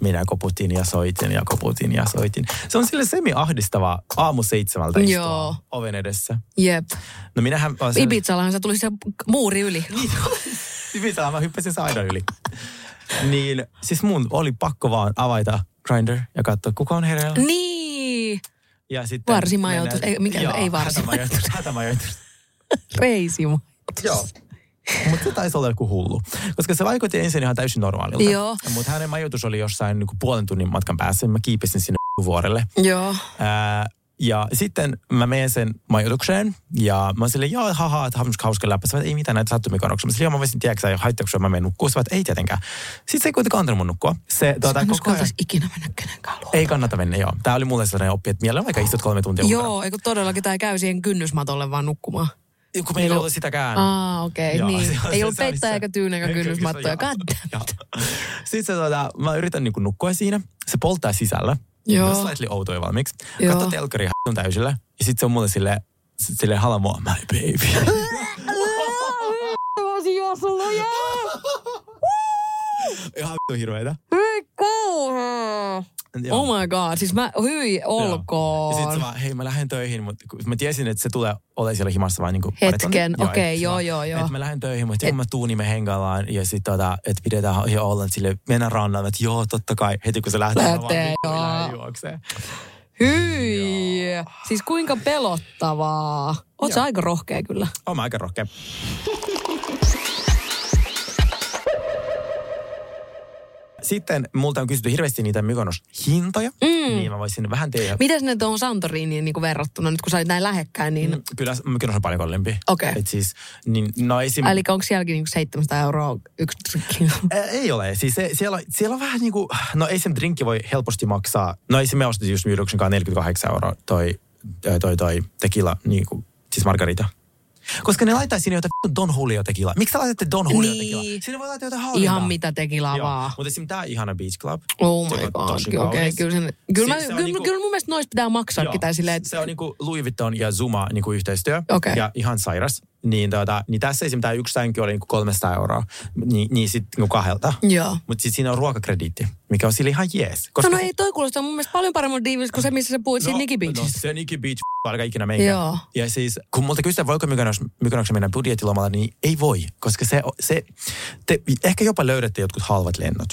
Minä koputin ja soitin ja koputin ja soitin. Se on sille semi-ahdistava aamu seitsemältä istua Joo. oven edessä. Jep. No minähän... sen- Ibizallahan se tuli se muuri yli. (laughs) Ibizalla mä hyppäsin saidan yli. Niin siis mun oli pakko vaan avaita Grindr ja katsoa, kuka on hereillä. Niin. Ja sitten Varsimajoitus. Ei, mikä- Joo, ei varsimajoitus. Hätämajoitus. (laughs) Reisimu. Joo. Mutta se taisi olla joku hullu. Koska se vaikutti ensin ihan täysin normaalilta. Joo. Mutta hänen majoitus oli jossain niin kuin puolen tunnin matkan päässä. Mä kiipesin sinne vuorelle. Joo. Ää, ja sitten mä menen sen majoitukseen ja mä silleen, joo, haha, että hauska, hauska läppä. Sä ei mitään näitä sattumikoroksia. Mä silleen, joo, mä voisin, tiedätkö, haittaako mä menen nukkua. Sä ei tietenkään. Sitten se ei kuitenkaan antanut mun nukkua. Se, tuota, en koko ajan, ikinä mennä kenenkään luo. ei kannata mennä, joo. Tää oli mulle sellainen oppi, että mielellään vaikka istut kolme tuntia ulkona. Joo, eikö todellakin tämä käy siihen kynnysmatolle vaan nukkumaan? Kun meillä ei ollut sitäkään. Aa, okei, Joo, niin. (laughs) se- Ei se- ollut se. eikä tyynä eikä kynnysmattoja. Sitten se, tota, mä yritän niinku nukkua siinä. Se polttaa sisällä. Joo. Slightly outoja valmiiksi. Joo. Katso telkkari on täysillä. Ja sitten se on mulle silleen, sit silleen hala mua, my baby. (laughs) Mä olisin juossut Ihan hirveetä. (laughs) Joo. Oh my god, siis mä, hyi Ja olkoon. sitten mä, hei mä lähden töihin, mutta mä tiesin, että se tulee ole siellä himassa vain niinku Hetken, okei, et joo, mä- joo, joo. Että mä lähden töihin, mutta kun mä tuun, niin me hengaillaan ja sitten tota, että pidetään ihan ollen sille, mennään rannalle, että joo, totta kai. Heti kun se lähtee, mä vaan Lähtee, vittu, joo. lähden juokseen. Hyi. Siis kuinka pelottavaa. Oot Joo. aika rohkea kyllä. Oon mä aika rohkea. Sitten multa on kysytty hirveästi niitä Mykonos-hintoja, mm. niin mä voisin vähän tehdä. Mites ne tuohon Santoriniin niin verrattuna, nyt kun sä olit näin lähekkäin, niin... Mm, Kyllä Mykonos on paljon kalliimpi. Okei. Et siis, niin, no esim... Eli onko sielläkin niin 700 euroa yksi drikki? Ä, Ei ole. Siis se, siellä, siellä on vähän niin kuin, no ei sen drinkki voi helposti maksaa, no ei se me ostettiin just kanssa 48 euroa toi, toi, toi, toi tequila, niin kuin, siis margarita. Koska ne laittaa sinne jotain Don Julio tequila. Miksi sä laitatte Don Julio Niin. tequila? Sinne voi laittaa jotain halvinta. Ihan mitä tekilaa Joo. vaan. Mutta esimerkiksi tämä ihana Beach Club. Oh se my god, okei, okay, kyllä, sen, kyllä, mä, Se- se on kyllä, niinku- kyllä mun mielestä noista pitää maksaa Joo. tai silleen, että Se on niinku Louis Vuitton ja Zuma niinku yhteistyö. Okei. Ja ihan sairas. Niin, tota, niin tässä esimerkiksi tämä yksi sänky oli niinku 300 euroa. Niin, niin sitten niinku kahdelta. Joo. Mutta sitten siinä on ruokakrediitti, mikä on sille ihan jees. no, no ei toi kuulostaa mun mielestä paljon paremmin diivis kuin se, missä sä puhuit no, siinä Nikki No Beachista. se Nikki Beach alkaa ikinä meikä. Joo. Ja siis, kun multa kysytään, voiko Mykonoksen mennä budjettilomalla, niin ei voi. Koska se, se te ehkä jopa löydätte jotkut halvat lennot.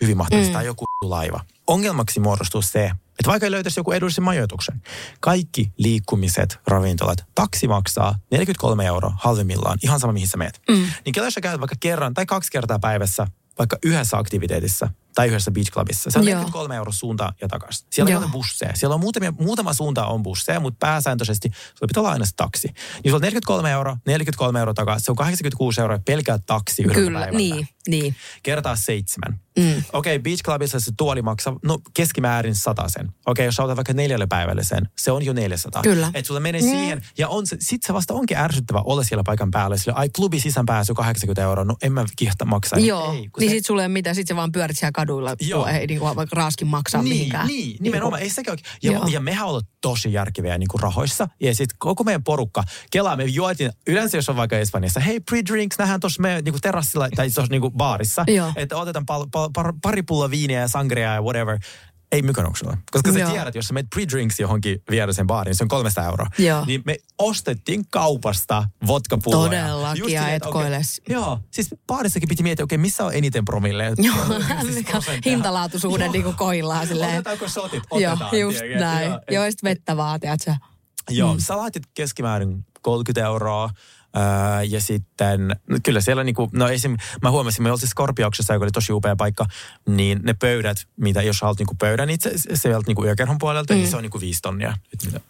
Hyvin mahdollista. Mm. Tai joku laiva. Ongelmaksi muodostuu se, että vaikka ei löytäisi joku edullisen majoituksen, kaikki liikkumiset, ravintolat, taksi maksaa 43 euroa halvimmillaan, ihan sama mihin sä meet. Mm. Niin kello jos sä käyt vaikka kerran tai kaksi kertaa päivässä, vaikka yhdessä aktiviteetissa tai yhdessä beach clubissa, se on Joo. 43 euroa suuntaan ja takaisin. Siellä Joo. on busseja. Siellä on muutamia, muutama suunta on busseja, mutta pääsääntöisesti sulla pitää olla aina se taksi. Niin sulla on 43 euroa, 43 euroa takaisin. Se on 86 euroa pelkää taksi yhdellä Kyllä, päivällä. niin, niin. Kertaa seitsemän. Mm. Okei, okay, Beach Clubissa se tuoli maksaa no, keskimäärin sen. Okei, okay, jos otat vaikka neljälle päivälle sen, se on jo 400. Kyllä. Että sulla menee Mm. siihen, ja on se, sit se vasta onkin ärsyttävä olla siellä paikan päällä. Sillä, ai klubi sisäänpääsy 80 euroa, no en mä kihta maksaa. Joo, Ei, niin se- sit sulle ei mitään, sit sä vaan pyörit siellä kaduilla, Joo. kun ei niinku vaikka raaskin maksaa niin, mihinkään. Niin, nimenomaan. Ei sekään oikein. Ja, Joo. ja mehän ollaan tosi järkeviä niin kuin rahoissa. Ja sitten koko meidän porukka, kelaa me juotiin, yleensä jos on vaikka Espanjassa, hei pre-drinks, nähdään tuossa meidän niin kuin terassilla tai tuossa niin kuin baarissa. Joo. Että otetaan pal, pal, par, pari pulloa viiniä ja sangria ja whatever. Ei mykonoksella. Koska sä Joo. tiedät, jos sä menet pre-drinks johonkin vieraseen baariin, niin se on 300 euroa. Joo. Niin me ostettiin kaupasta vodkapulloja. Todellakin, Just ja että etkoiles. okei, Joo, siis baarissakin piti miettiä, okei, missä on eniten promille. Joo, Siis (laughs) hintalaatuisuuden Joo. niinku koillaan (laughs) silleen. Otetaanko shotit? Joo, just tiedätkö? näin. Joo, Joo, sit vettä vaan, tiedätkö? Joo, Mm. sä laitit keskimäärin 30 euroa. Öö, ja sitten, no kyllä siellä niinku, no esim, mä huomasin, me oltiin Skorpiauksessa, joka oli tosi upea paikka, niin ne pöydät, mitä jos haluat niinku pöydän itse sieltä niinku yökerhon puolelta, Mm. niin se on niinku viisi tonnia. Mitä,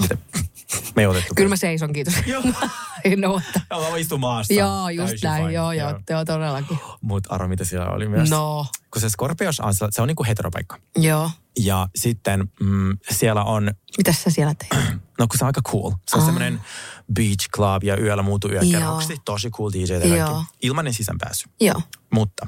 mitä, (laughs) me ei otettu. Kyllä mä seison, kiitos. Joo. Ei no, että- Joo, mä istun maassa. Joo, just näin. fine. Joo, joo, joo, todellakin. Mutta arvo, mitä siellä oli myös. No, Kun se Skorpios on, se on niinku heteropaikka. joo. Ja sitten mm, siellä on Mitäs sä siellä teit? (clears throat) No kun se on aika cool. Se on Ah. semmoinen beach club ja yöllä muutu yökerroksi. Tosi cool DJ. Ilmainen sisäänpääsy. Joo. Mutta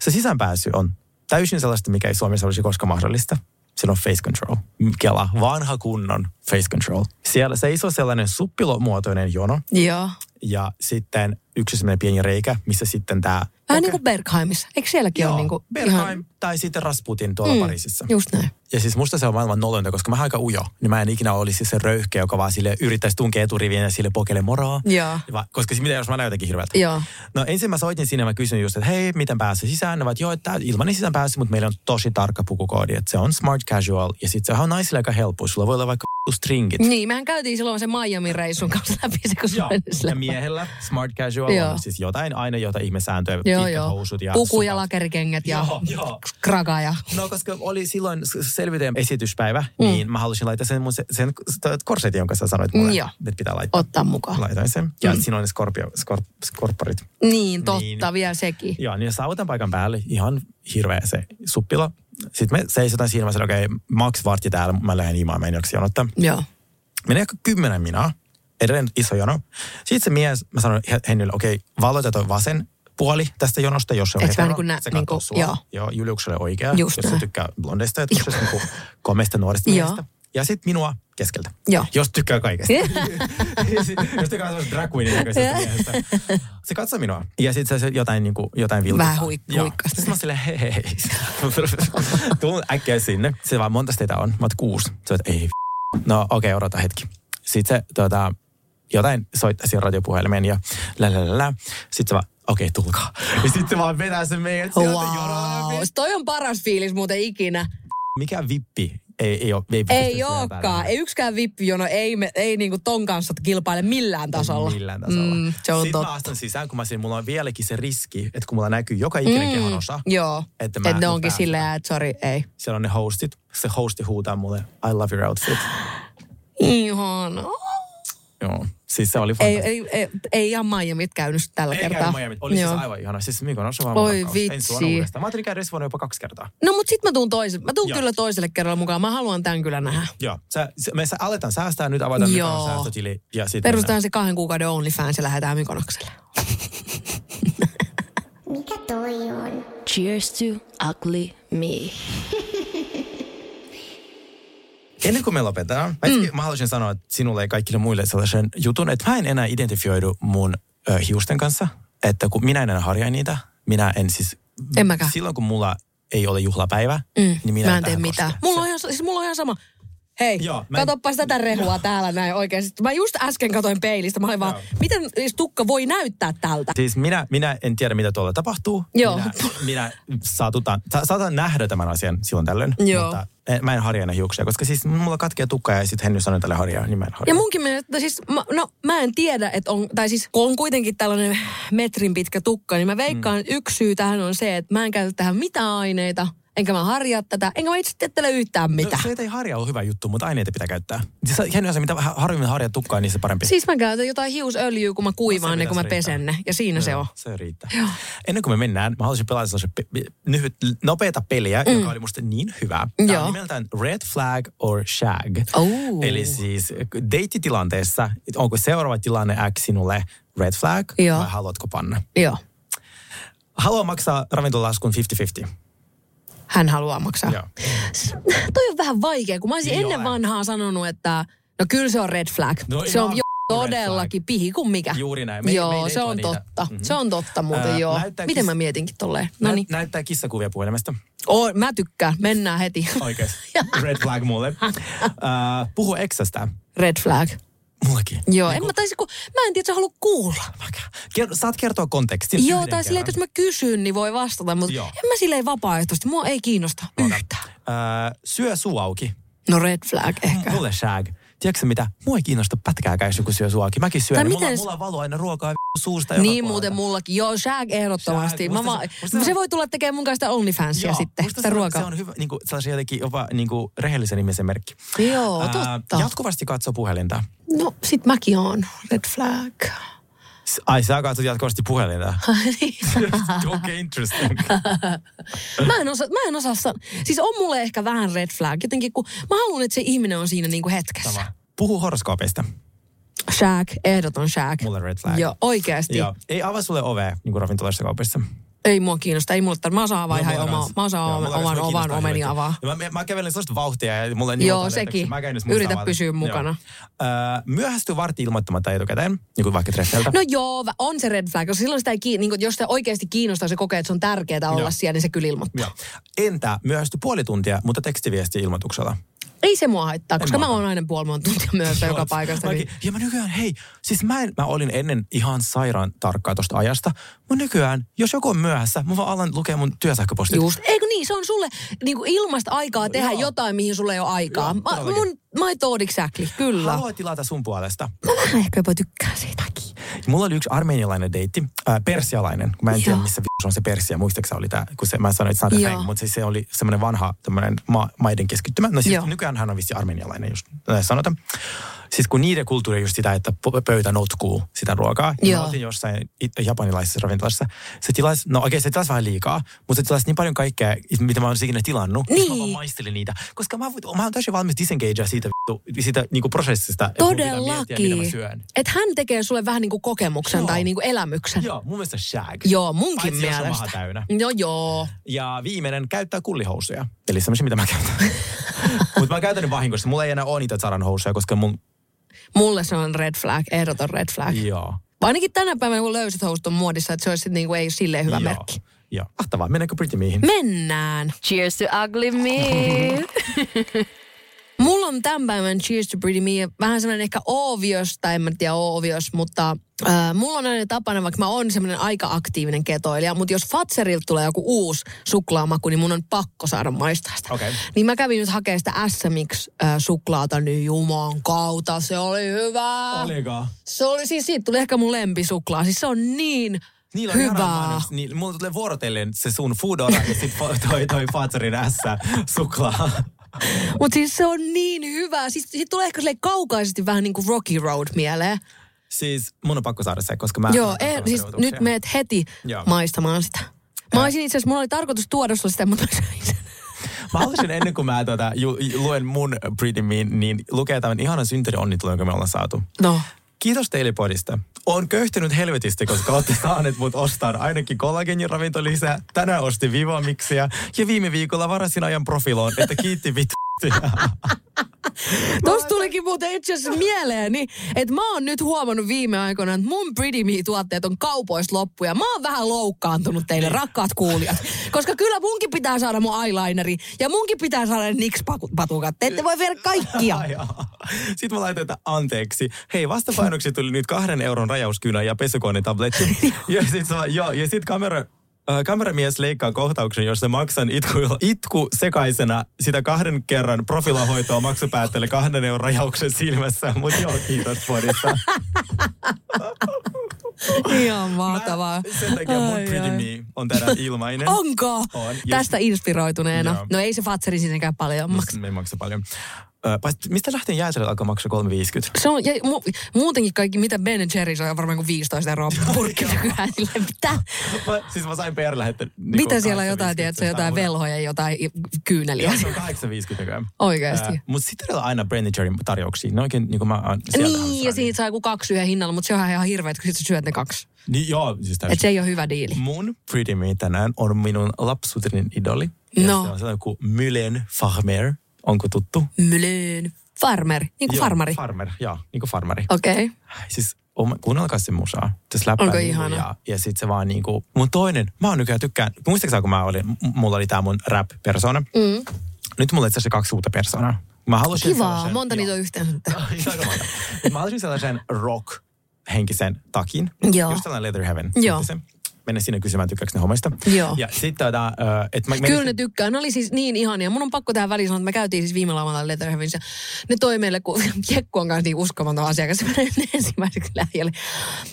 se sisäänpääsy on täysin sellaista, mikä ei Suomessa olisi koskaan mahdollista. Siellä on face control. Kela, vanha kunnon face control. Siellä seisoo sellainen suppilomuotoinen jono Joo. ja sitten yksi semmoinen pieni reikä, missä sitten tämä... Vähän niin kuin Bergheimissa. Eikö sielläkin Joo, ole niin kuin Bergheim tai sitten Rasputin tuolla Mm, Pariisissa. Just näin. Ja siis musta se on maailman nolointa, koska mä oon aika ujo. Niin mä en ikinä olisi se röyhkeä, joka vaan sille yrittäisi tunkea eturiviin ja sille pokele moroa. Joo. Koska mitä jos mä näytänkin hirveältä. Joo. No ensin mä soitin sinne ja mä kysyin just, että hei, miten pääsee sisään? Ne ovat, joo, että ilmanen sisään pääsy, mutta meillä on tosi tarkka pukukoodi. Että se on smart casual ja sitten se on naisille aika helppo. Sulla voi olla vaikka (laughs) stringit. Niin, mehän käytiin silloin sen Miami-reissun kanssa läpi se, kun Joo. se. Ja miehellä smart casual Joo. on siis jotain aina jotain ihmesääntöjä, Joo, joo. housut ja Puku ja lakerikengät ja Joo, joo. ja... No koska oli silloin selviteen esityspäivä, mm. niin mä halusin laittaa sen, mun se- sen, korsetin, jonka sä sanoit mulle, joo. että pitää laittaa. Ottaa mukaan. Laitoin sen. Ja Mm. siinä on ne skorpio, skor, skorpparit. Niin, totta, Niin. vielä sekin. Joo, niin saavutan paikan päälle. Ihan hirveä se suppila. Sitten me seisotaan siinä, mä sanoin, okei, okay, maks vartti täällä, mä lähden imaan, mä en jaksa jonottaa. Joo. Menee ehkä kymmenen minaa, edelleen iso jono. Sitten se mies, mä sanoin Hennille, okei, okay, valoita toi vasen puoli tästä jonosta, jos se on Et hetero, niin kuin nä- se niin katsoo kuin- sua. joo. Joo, Juliukselle oikea, Just jos se tykkää blondeista ja niin komeista nuorista miehistä. Ja sitten minua keskeltä. Joo. Jos tykkää kaikesta. (laughs) jos tykkää sellaista drag queenin näköisestä. Se katsoi minua. Ja sitten se jotain, niin kuin, jotain vilkuttaa. Vähän huik- Joo. huikkasta. Sitten mä silleen, hei hei hei. (laughs) Tulen äkkiä sinne. Se vaan monta teitä on. Mä oot kuusi. Se että ei No okei, okay, odota hetki. Sitten se tota, jotain soittaisi radiopuhelimen ja lä, lä, lä, lä. Sitten se vaan, okei, okay, tulkaa. Ja sitten se vaan vetää sen meidät sieltä. Wow. Toi on paras fiilis muuten ikinä. Mikä vippi ei, ei ole. Ei, Ei olekaan. Ei yksikään vippijono, ei, me, ei niinku ton kanssa kilpaile millään tasolla. Millään tasolla. Mm, se on Sitten totta. mä astun sisään, kun mä siinä, mulla on vieläkin se riski, että kun mulla näkyy joka ikinen mm, kehon osa, Joo. Että et ne onkin silleen, että sori, ei. siellä on ne hostit. Se hosti huutaa mulle, I love your outfit. Ihana. Joo. Siis se oli Ei, fantastista. ei, ei, ei ihan Miamit käynyt tällä Ei kertaa. käynyt Miami. Oli siis Joo. aivan ihana. Siis Mykonos on vaan Oi vitsi. uudestaan. Mä ajattelin käydä ensi vuonna jopa kaksi kertaa. No mut sit mä tuun toiselle. Mä tuun Joo. kyllä toiselle kerralla mukaan. Mä haluan tämän kyllä nähdä. Joo. Sä, se, me sä, aletaan säästää, nyt avataan Joo. Säästötili. Ja sitten Perustetaan se kahden kuukauden OnlyFans ja lähdetään Mykonokselle. Mikä toi on? Cheers to ugly me. (laughs) Ennen kuin me lopetetaan, mä, mm. mä haluaisin sanoa että sinulle ja kaikille muille sellaisen jutun, että mä en enää identifioidu mun ö, hiusten kanssa. Että kun minä en enää harjaa niitä, minä en siis... En mäkään. Silloin kun mulla ei ole juhlapäivä, Mm. niin minä mä en tee mitään. koske. Mulla on, ihan, siis mulla on ihan sama. Hei, Joo, Joo, mä katoppas tätä rehua täällä näin oikeasti. Mä just äsken katoin peilistä. Mä olin vaan, miten siis tukka voi näyttää tältä? Siis minä, minä en tiedä, mitä tuolla tapahtuu. Joo. Minä, minä saatutan, sa, saatan nähdä tämän asian silloin tällöin, Joo. mutta en, mä en harjaa hiuksia, koska siis mulla katkee tukka ja sitten Henny sanoi tälle harjaa, niin mä en harjaa. Ja munkin mielestä, siis, mä, no mä en tiedä, että on, tai siis kun on kuitenkin tällainen metrin pitkä tukka, niin mä veikkaan, että yksi syy tähän on se, että mä en käytä tähän mitään aineita, enkä mä harjaa tätä, enkä mä itse tiedä yhtään mitään. No, se, ei harjaa ole hyvä juttu, mutta aineita pitää käyttää. Siis on se, mitä harvemmin harjaa tukkaa, niin se parempi. Siis mä käytän jotain hiusöljyä, kun mä kuivaan No se ne, kun mä pesen ne. Ja siinä se on. Se riittää. Joo. Ennen kuin me mennään, mä haluaisin pelata sellaisen pe- lyhyt, nopeata peliä, mm. joka oli musta niin hyvä. Tämä Joo. on nimeltään Red Flag or Shag. Oh. Eli siis deittitilanteessa, onko seuraava tilanne X sinulle red flag Joo. vai haluatko panna? Joo. Haluaa maksaa ravintolaskun 50-50. Hän haluaa maksaa. Joo. Toi on vähän vaikea, kun mä olisin Niin ennen ole. vanhaa sanonut, että no kyllä se on red flag. No se on jo todellakin pihi kuin mikä. Juuri näin. Me joo, ei se on niitä. totta. Mhm. Se on totta muuten, Ää, joo. Miten kiss- mä mietinkin tolleen? No niin. näyttää kissakuvia puhelimesta. Oh, mä tykkään. Mennään heti. Oikeesti. (laughs) Red flag mulle. (laughs) Uh, puhu eksästä. Red flag. Mullekin. Joo, en mä taisi, kun mä en tiedä, että sä haluat kuulla. Ker- saat kertoa kontekstin Joo, tai silleen, että jos mä kysyn, niin voi vastata, mutta Joo. en mä silleen vapaaehtoisesti. Mua ei kiinnosta yhtään. Uh, syö suu auki. No red flag ehkä. Mulle shag. Tiedätkö mitä? Mua ei kiinnosta pätkääkään, jos joku syö suu auki. Mäkin syön. Tai niin mulla, miten- mulla valuu aina ruokaa suusta Niin muuten mullakin. Joo, shag ehdottomasti. Shag, Mä musta vaan, se- se- se voi tulla tekemään mun kanssa OnlyFansia Joo, sitten, sitä se, on, ruokaa. se on hyvä, niin kuin, sellaisen jotenkin jopa niin kuin rehellisen ihmisen merkki. Joo, Ää, totta. jatkuvasti katso puhelinta. No, sit mäkin oon red flag. Ai, sä katsot jatkuvasti puhelinta. (laughs) Niin. Okei, interesting. (laughs) mä en osaa, mä en osaa san- Siis on mulle ehkä vähän red flag. Jotenkin kun mä haluan, että se ihminen on siinä niinku hetkessä. Sama. Puhu horoskoopeista. Shag, ehdoton shag. Mulle red flag. Joo, oikeasti. Joo. Ei avaa sulle ovea niin kuin ravintolassa kaupassa. Ei mua kiinnosta, ei mulle tar- Mä osaan avaa No, ihan oma, mä osaan Joo, oman, oman kiinnostaa omeni avaa. Ja Mä, mä kävelen sellaista vauhtia ja mulle niin Joo, sekin. Mä Yritä avata. pysyä mukana. Öö, myöhästyy vartti ilmoittamatta etukäteen, niin kuin vaikka treffeiltä. No joo, on se red flag, koska silloin sitä ei kiin, niin kun, jos se oikeasti kiinnostaa, se kokee, että se on tärkeää olla Joo. siellä, niin se kyllä ilmoittaa. Joo. Entä myöhästy puoli tuntia, mutta tekstiviesti ilmoituksella? Ei se mua haittaa, koska mä oon aina puoli monta tuntia myöhässä joka paikasta. Mäkin. Niin. Ja mä nykyään, hei, siis mä, en, mä olin ennen ihan sairaan tarkkaa tosta ajasta, mutta nykyään, jos joku on myöhässä, mä vaan alan lukea mun työsähköpostit. Just. Eikö niin, se on sulle niin kuin ilmasta aikaa tehdä Joo. jotain, mihin sulle ei ole aikaa. Joo, Mä, mun, my thought exactly, kyllä. Haluaa tilata sun puolesta. Mä vähän ehkä jopa tykkään siitäkin. Mulla oli yksi armenialainen deitti, äh, persialainen, kun mä en tiedä missä vi- on se Persia, muistaakseni se oli tämä, kun se, mä sanoin, että Joo. mutta siis se oli semmoinen vanha tämmöinen ma- maiden keskittymä. No siis Joo. nykyään hän on vissi armenialainen, just äh, sanotaan. Siis kun niiden kulttuuri on just sitä, että pöytä notkuu sitä ruokaa. Ja Joo. Mä oltiin jossain japanilaisessa ravintolassa. Se tilasi, no okei, se tilasi vähän liikaa, mutta se tilasi niin paljon kaikkea, mitä mä oon ikinä tilannut. Niin. Mä vaan maistelin niitä, koska mä, mä oon täysin valmis disengagea siitä, siitä niinku prosessista. Todellakin. syön. Että hän tekee sulle vähän niin kuin kokemuksen Joo. tai niin kuin elämyksen. Joo, mun mielestä shag. Joo, munkin Paitsi mielestä. täynnä. Joo, joo. Ja viimeinen käyttää kullihousuja. Eli semmoisia, mitä mä käytän. (laughs) Mutta mä käytän ne vahingossa. Mulla ei enää ole niitä Zaran housuja, koska mun... Mulle se on red flag, ehdoton red flag. Joo. Ainakin tänä päivänä, kun löysät housut on muodissa, että se olisi sit niinku, ei ole silleen hyvä Joo. merkki. Joo. Mahtavaa. Mennäänkö Pretty Meihin? Mennään. Cheers to ugly me. (laughs) Mulla on tämän päivän Cheers to Pretty Me vähän semmoinen ehkä obvious, tai en mä tiedä obvious, mutta äh, mulla on aina tapana, vaikka mä oon semmoinen aika aktiivinen ketoilija, mutta jos Fatserilta tulee joku uusi suklaamaku, niin mun on pakko saada maistaa sitä. Okei. Niin mä kävin nyt hakemaan sitä SMX äh, suklaata, niin juman kautta, se oli hyvä. Oliko? Se oli siis, siitä tuli ehkä mun lempisuklaa. Siis se on niin Niillä on. Hyvää. Niin, mulla tulee vuorotellen se sun Foodora ja sit toi, toi Fatserin S suklaa. Mutta siis se on niin hyvä. Siis siitä tulee ehkä kaukaisesti vähän niin kuin Rocky Road mieleen. Siis mun on pakko saada se, koska mä... Joo, mä eh, siis nyt meet heti Joo. maistamaan sitä. Mä olisin itse asiassa, mulla oli tarkoitus tuoda sulle sitä, mutta mä söin sen. Mä haluaisin ennen kuin mä tuota, ju, ju, luen mun Pretty Me, niin lukea tämän ihanan synttärionnittelun, jonka me ollaan saatu. No. Kiitos teille podista. Oon köyhtynyt helvetistä, koska olette (laughs) saaneet mut ostaa ainakin kollageniravinto lisää. Tänään ostin Vivamixia ja viime viikolla varasin ajan profiloon, että kiitti vittu. Tuosta tulikin muuten itse asiassa mieleeni, että mä oon nyt huomannut viime aikoina, että mun Pretty Me-tuotteet on kaupoista loppu ja mä oon vähän loukkaantunut teille, rakkaat kuulijat. Koska kyllä munkin pitää saada mun eyelineri ja munkin pitää saada ne NYX-patukat. Te ette voi viedä kaikkia. (laughs) Sitten mä laitoin, että anteeksi. Hei, vastapainoksi tuli nyt kahden euron rajauskynä ja pesukonetabletti. (laughs) ja sitten ja sit kamera, kameramies leikkaa kohtauksen, jossa maksan itku, itku sekaisena sitä kahden kerran profilahoitoa maksupäätteelle kahden euron rajauksen silmässä. Mutta joo, kiitos podista. (laughs) Ihan mahtavaa. Sen takia mun Ai, Pretty ai. Me on tänään ilmainen. Onko? On. Tästä inspiroituneena. Joo. No ei se Fatseri siitäkään paljon maksa. Me ei maksa paljon. Mistä lähtien jäätelöt alkaa maksaa 3,50? Se on, ja mu, muutenkin kaikki, mitä Ben Jerry's on varmaan kuin 15 euroa (laughs) purkki nykyään. Silleen, mitä? Mä, siis mä sain PR lähettää. Niin mitä siellä on jotain, tiedätkö, jotain velhoja, jotain kyyneliä? Joo, se on 8,50 nykyään. Oikeasti. Mutta sitten on aina Ben Jerry tarjouksia. Ne oikein, niin kuin mä Niin, ja siitä saa joku kaksi yhden hinnalla, mutta se on ihan hirveä, kun sit sä syöt ne kaksi. Niin, joo, siis täysin. Et se ei ole hyvä diili. Mun Pretty Me tänään on minun lapsuutinen idoli. Ja No. Se on sellainen kuin Mylen Farmer. Onko tuttu? Mylön. Farmer, niin kuin Joo, farmari. Farmer, joo, niin kuin farmari. Okei. Okay. Siis kuunnelkaa se musaa. Se släppää Onko niinku ihana? Ja, ja sit se vaan niinku, mun toinen, mä oon nykyään tykkään, muistaakseni kun mä olin, mulla oli tää mun rap-persona. Mm. Nyt mulla on itse asiassa kaksi uutta persoonaa. Mä halusin Kivaa, sellaisen- monta niitä on. (laughs) Mut mä halusin sellaisen rock-henkisen takin. Joo. Just sellainen Leather Heaven. Joo. tyyppisen. Mennä sinne kysymään, tykkääkö ne hommista. Joo. Ja sitten tota, että mä Kyllä ne tykkää. Ne oli siis niin ihania. Mun on pakko tähän väliin sanoa, että me käytiin siis viime Heavens ja ne toi meille, kun (laughs) Jekku on kanssa niin uskomaton asiakas. Mä (laughs) ensimmäiseksi lähiölle.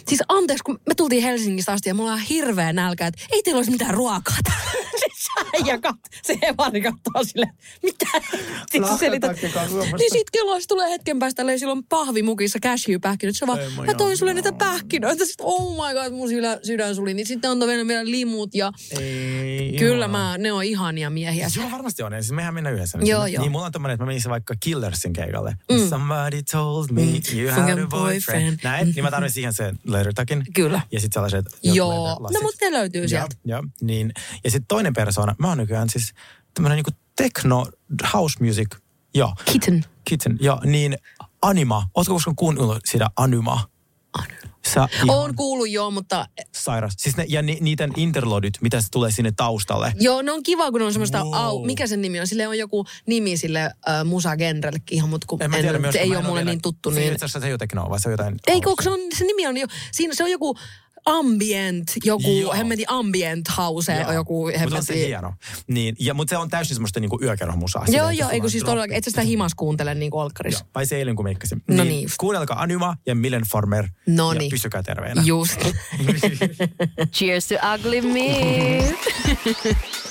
Siis anteeksi, kun me tultiin Helsingistä asti ja mulla on hirveä nälkä, että ei teillä olisi mitään ruokaa täällä. (laughs) Äijä kat, se Evari kattoo silleen, mitä? Sitten selität. Niin sit kello sit tulee hetken päästä, ja sillä on pahvimukissa cashewpähkinöt. Se vaan, Ei, mä toin sulle näitä pähkinöitä. Sitten oh my god, mun sydän, sydän suli. Niin sitten antoi vielä, vielä limut ja Ei, kyllä joo. mä, ne on ihania miehiä. Joo, varmasti on. Siis mehän mennään yhdessä. Joo, joo. Niin mulla on tommonen, että mä menisin vaikka Killersin keikalle. Mm. Somebody told me Mm. you had a boyfriend. Näin, niin mä tarvitsin siihen sen leather-takin. Kyllä. Ja sitten sellaiset Joo, no mutta ne löytyy sieltä. Joo, joo, niin. Ja sitten toinen persona, mä oon nykyään siis tämmönen niinku techno house music. Joo. Kitten. Kitten, joo. Niin Anima. Ootko koskaan kuunnellut sitä Anima? Sä On kuullut joo, mutta sairas. Siis ne, ja ni, niiden interlodit, mitä se tulee sinne taustalle. joo, ne on kiva, kun on semmoista, Wow. au, mikä sen nimi on? Sille on joku nimi sille äh, musagenrellekin ihan, mutta kun En en, tiedä, se myös, kun ei ole en mulle vielä- niin tuttu. Se ei Niin... itse asiassa se ei ole teknoa, vaan se on jotain... Ei, kun se, on, se nimi on jo, siinä se on joku ambient, joku Joo. hemmetin ambient house, Joo. joku Mutta on se hieno. Niin, ja, mutta se on täysin semmoista niinku yökerhomusaa. Joo, joo, että eikö siis todellakin, et sä sitä himas kuuntele niin kuin olkkarissa. Joo, vai se eilen kun meikkasin. No niin just. Kuunnelkaa Anima ja Millen Farmer. No ja niin. pysykää terveenä. Just. (laughs) Cheers to ugly me. (laughs)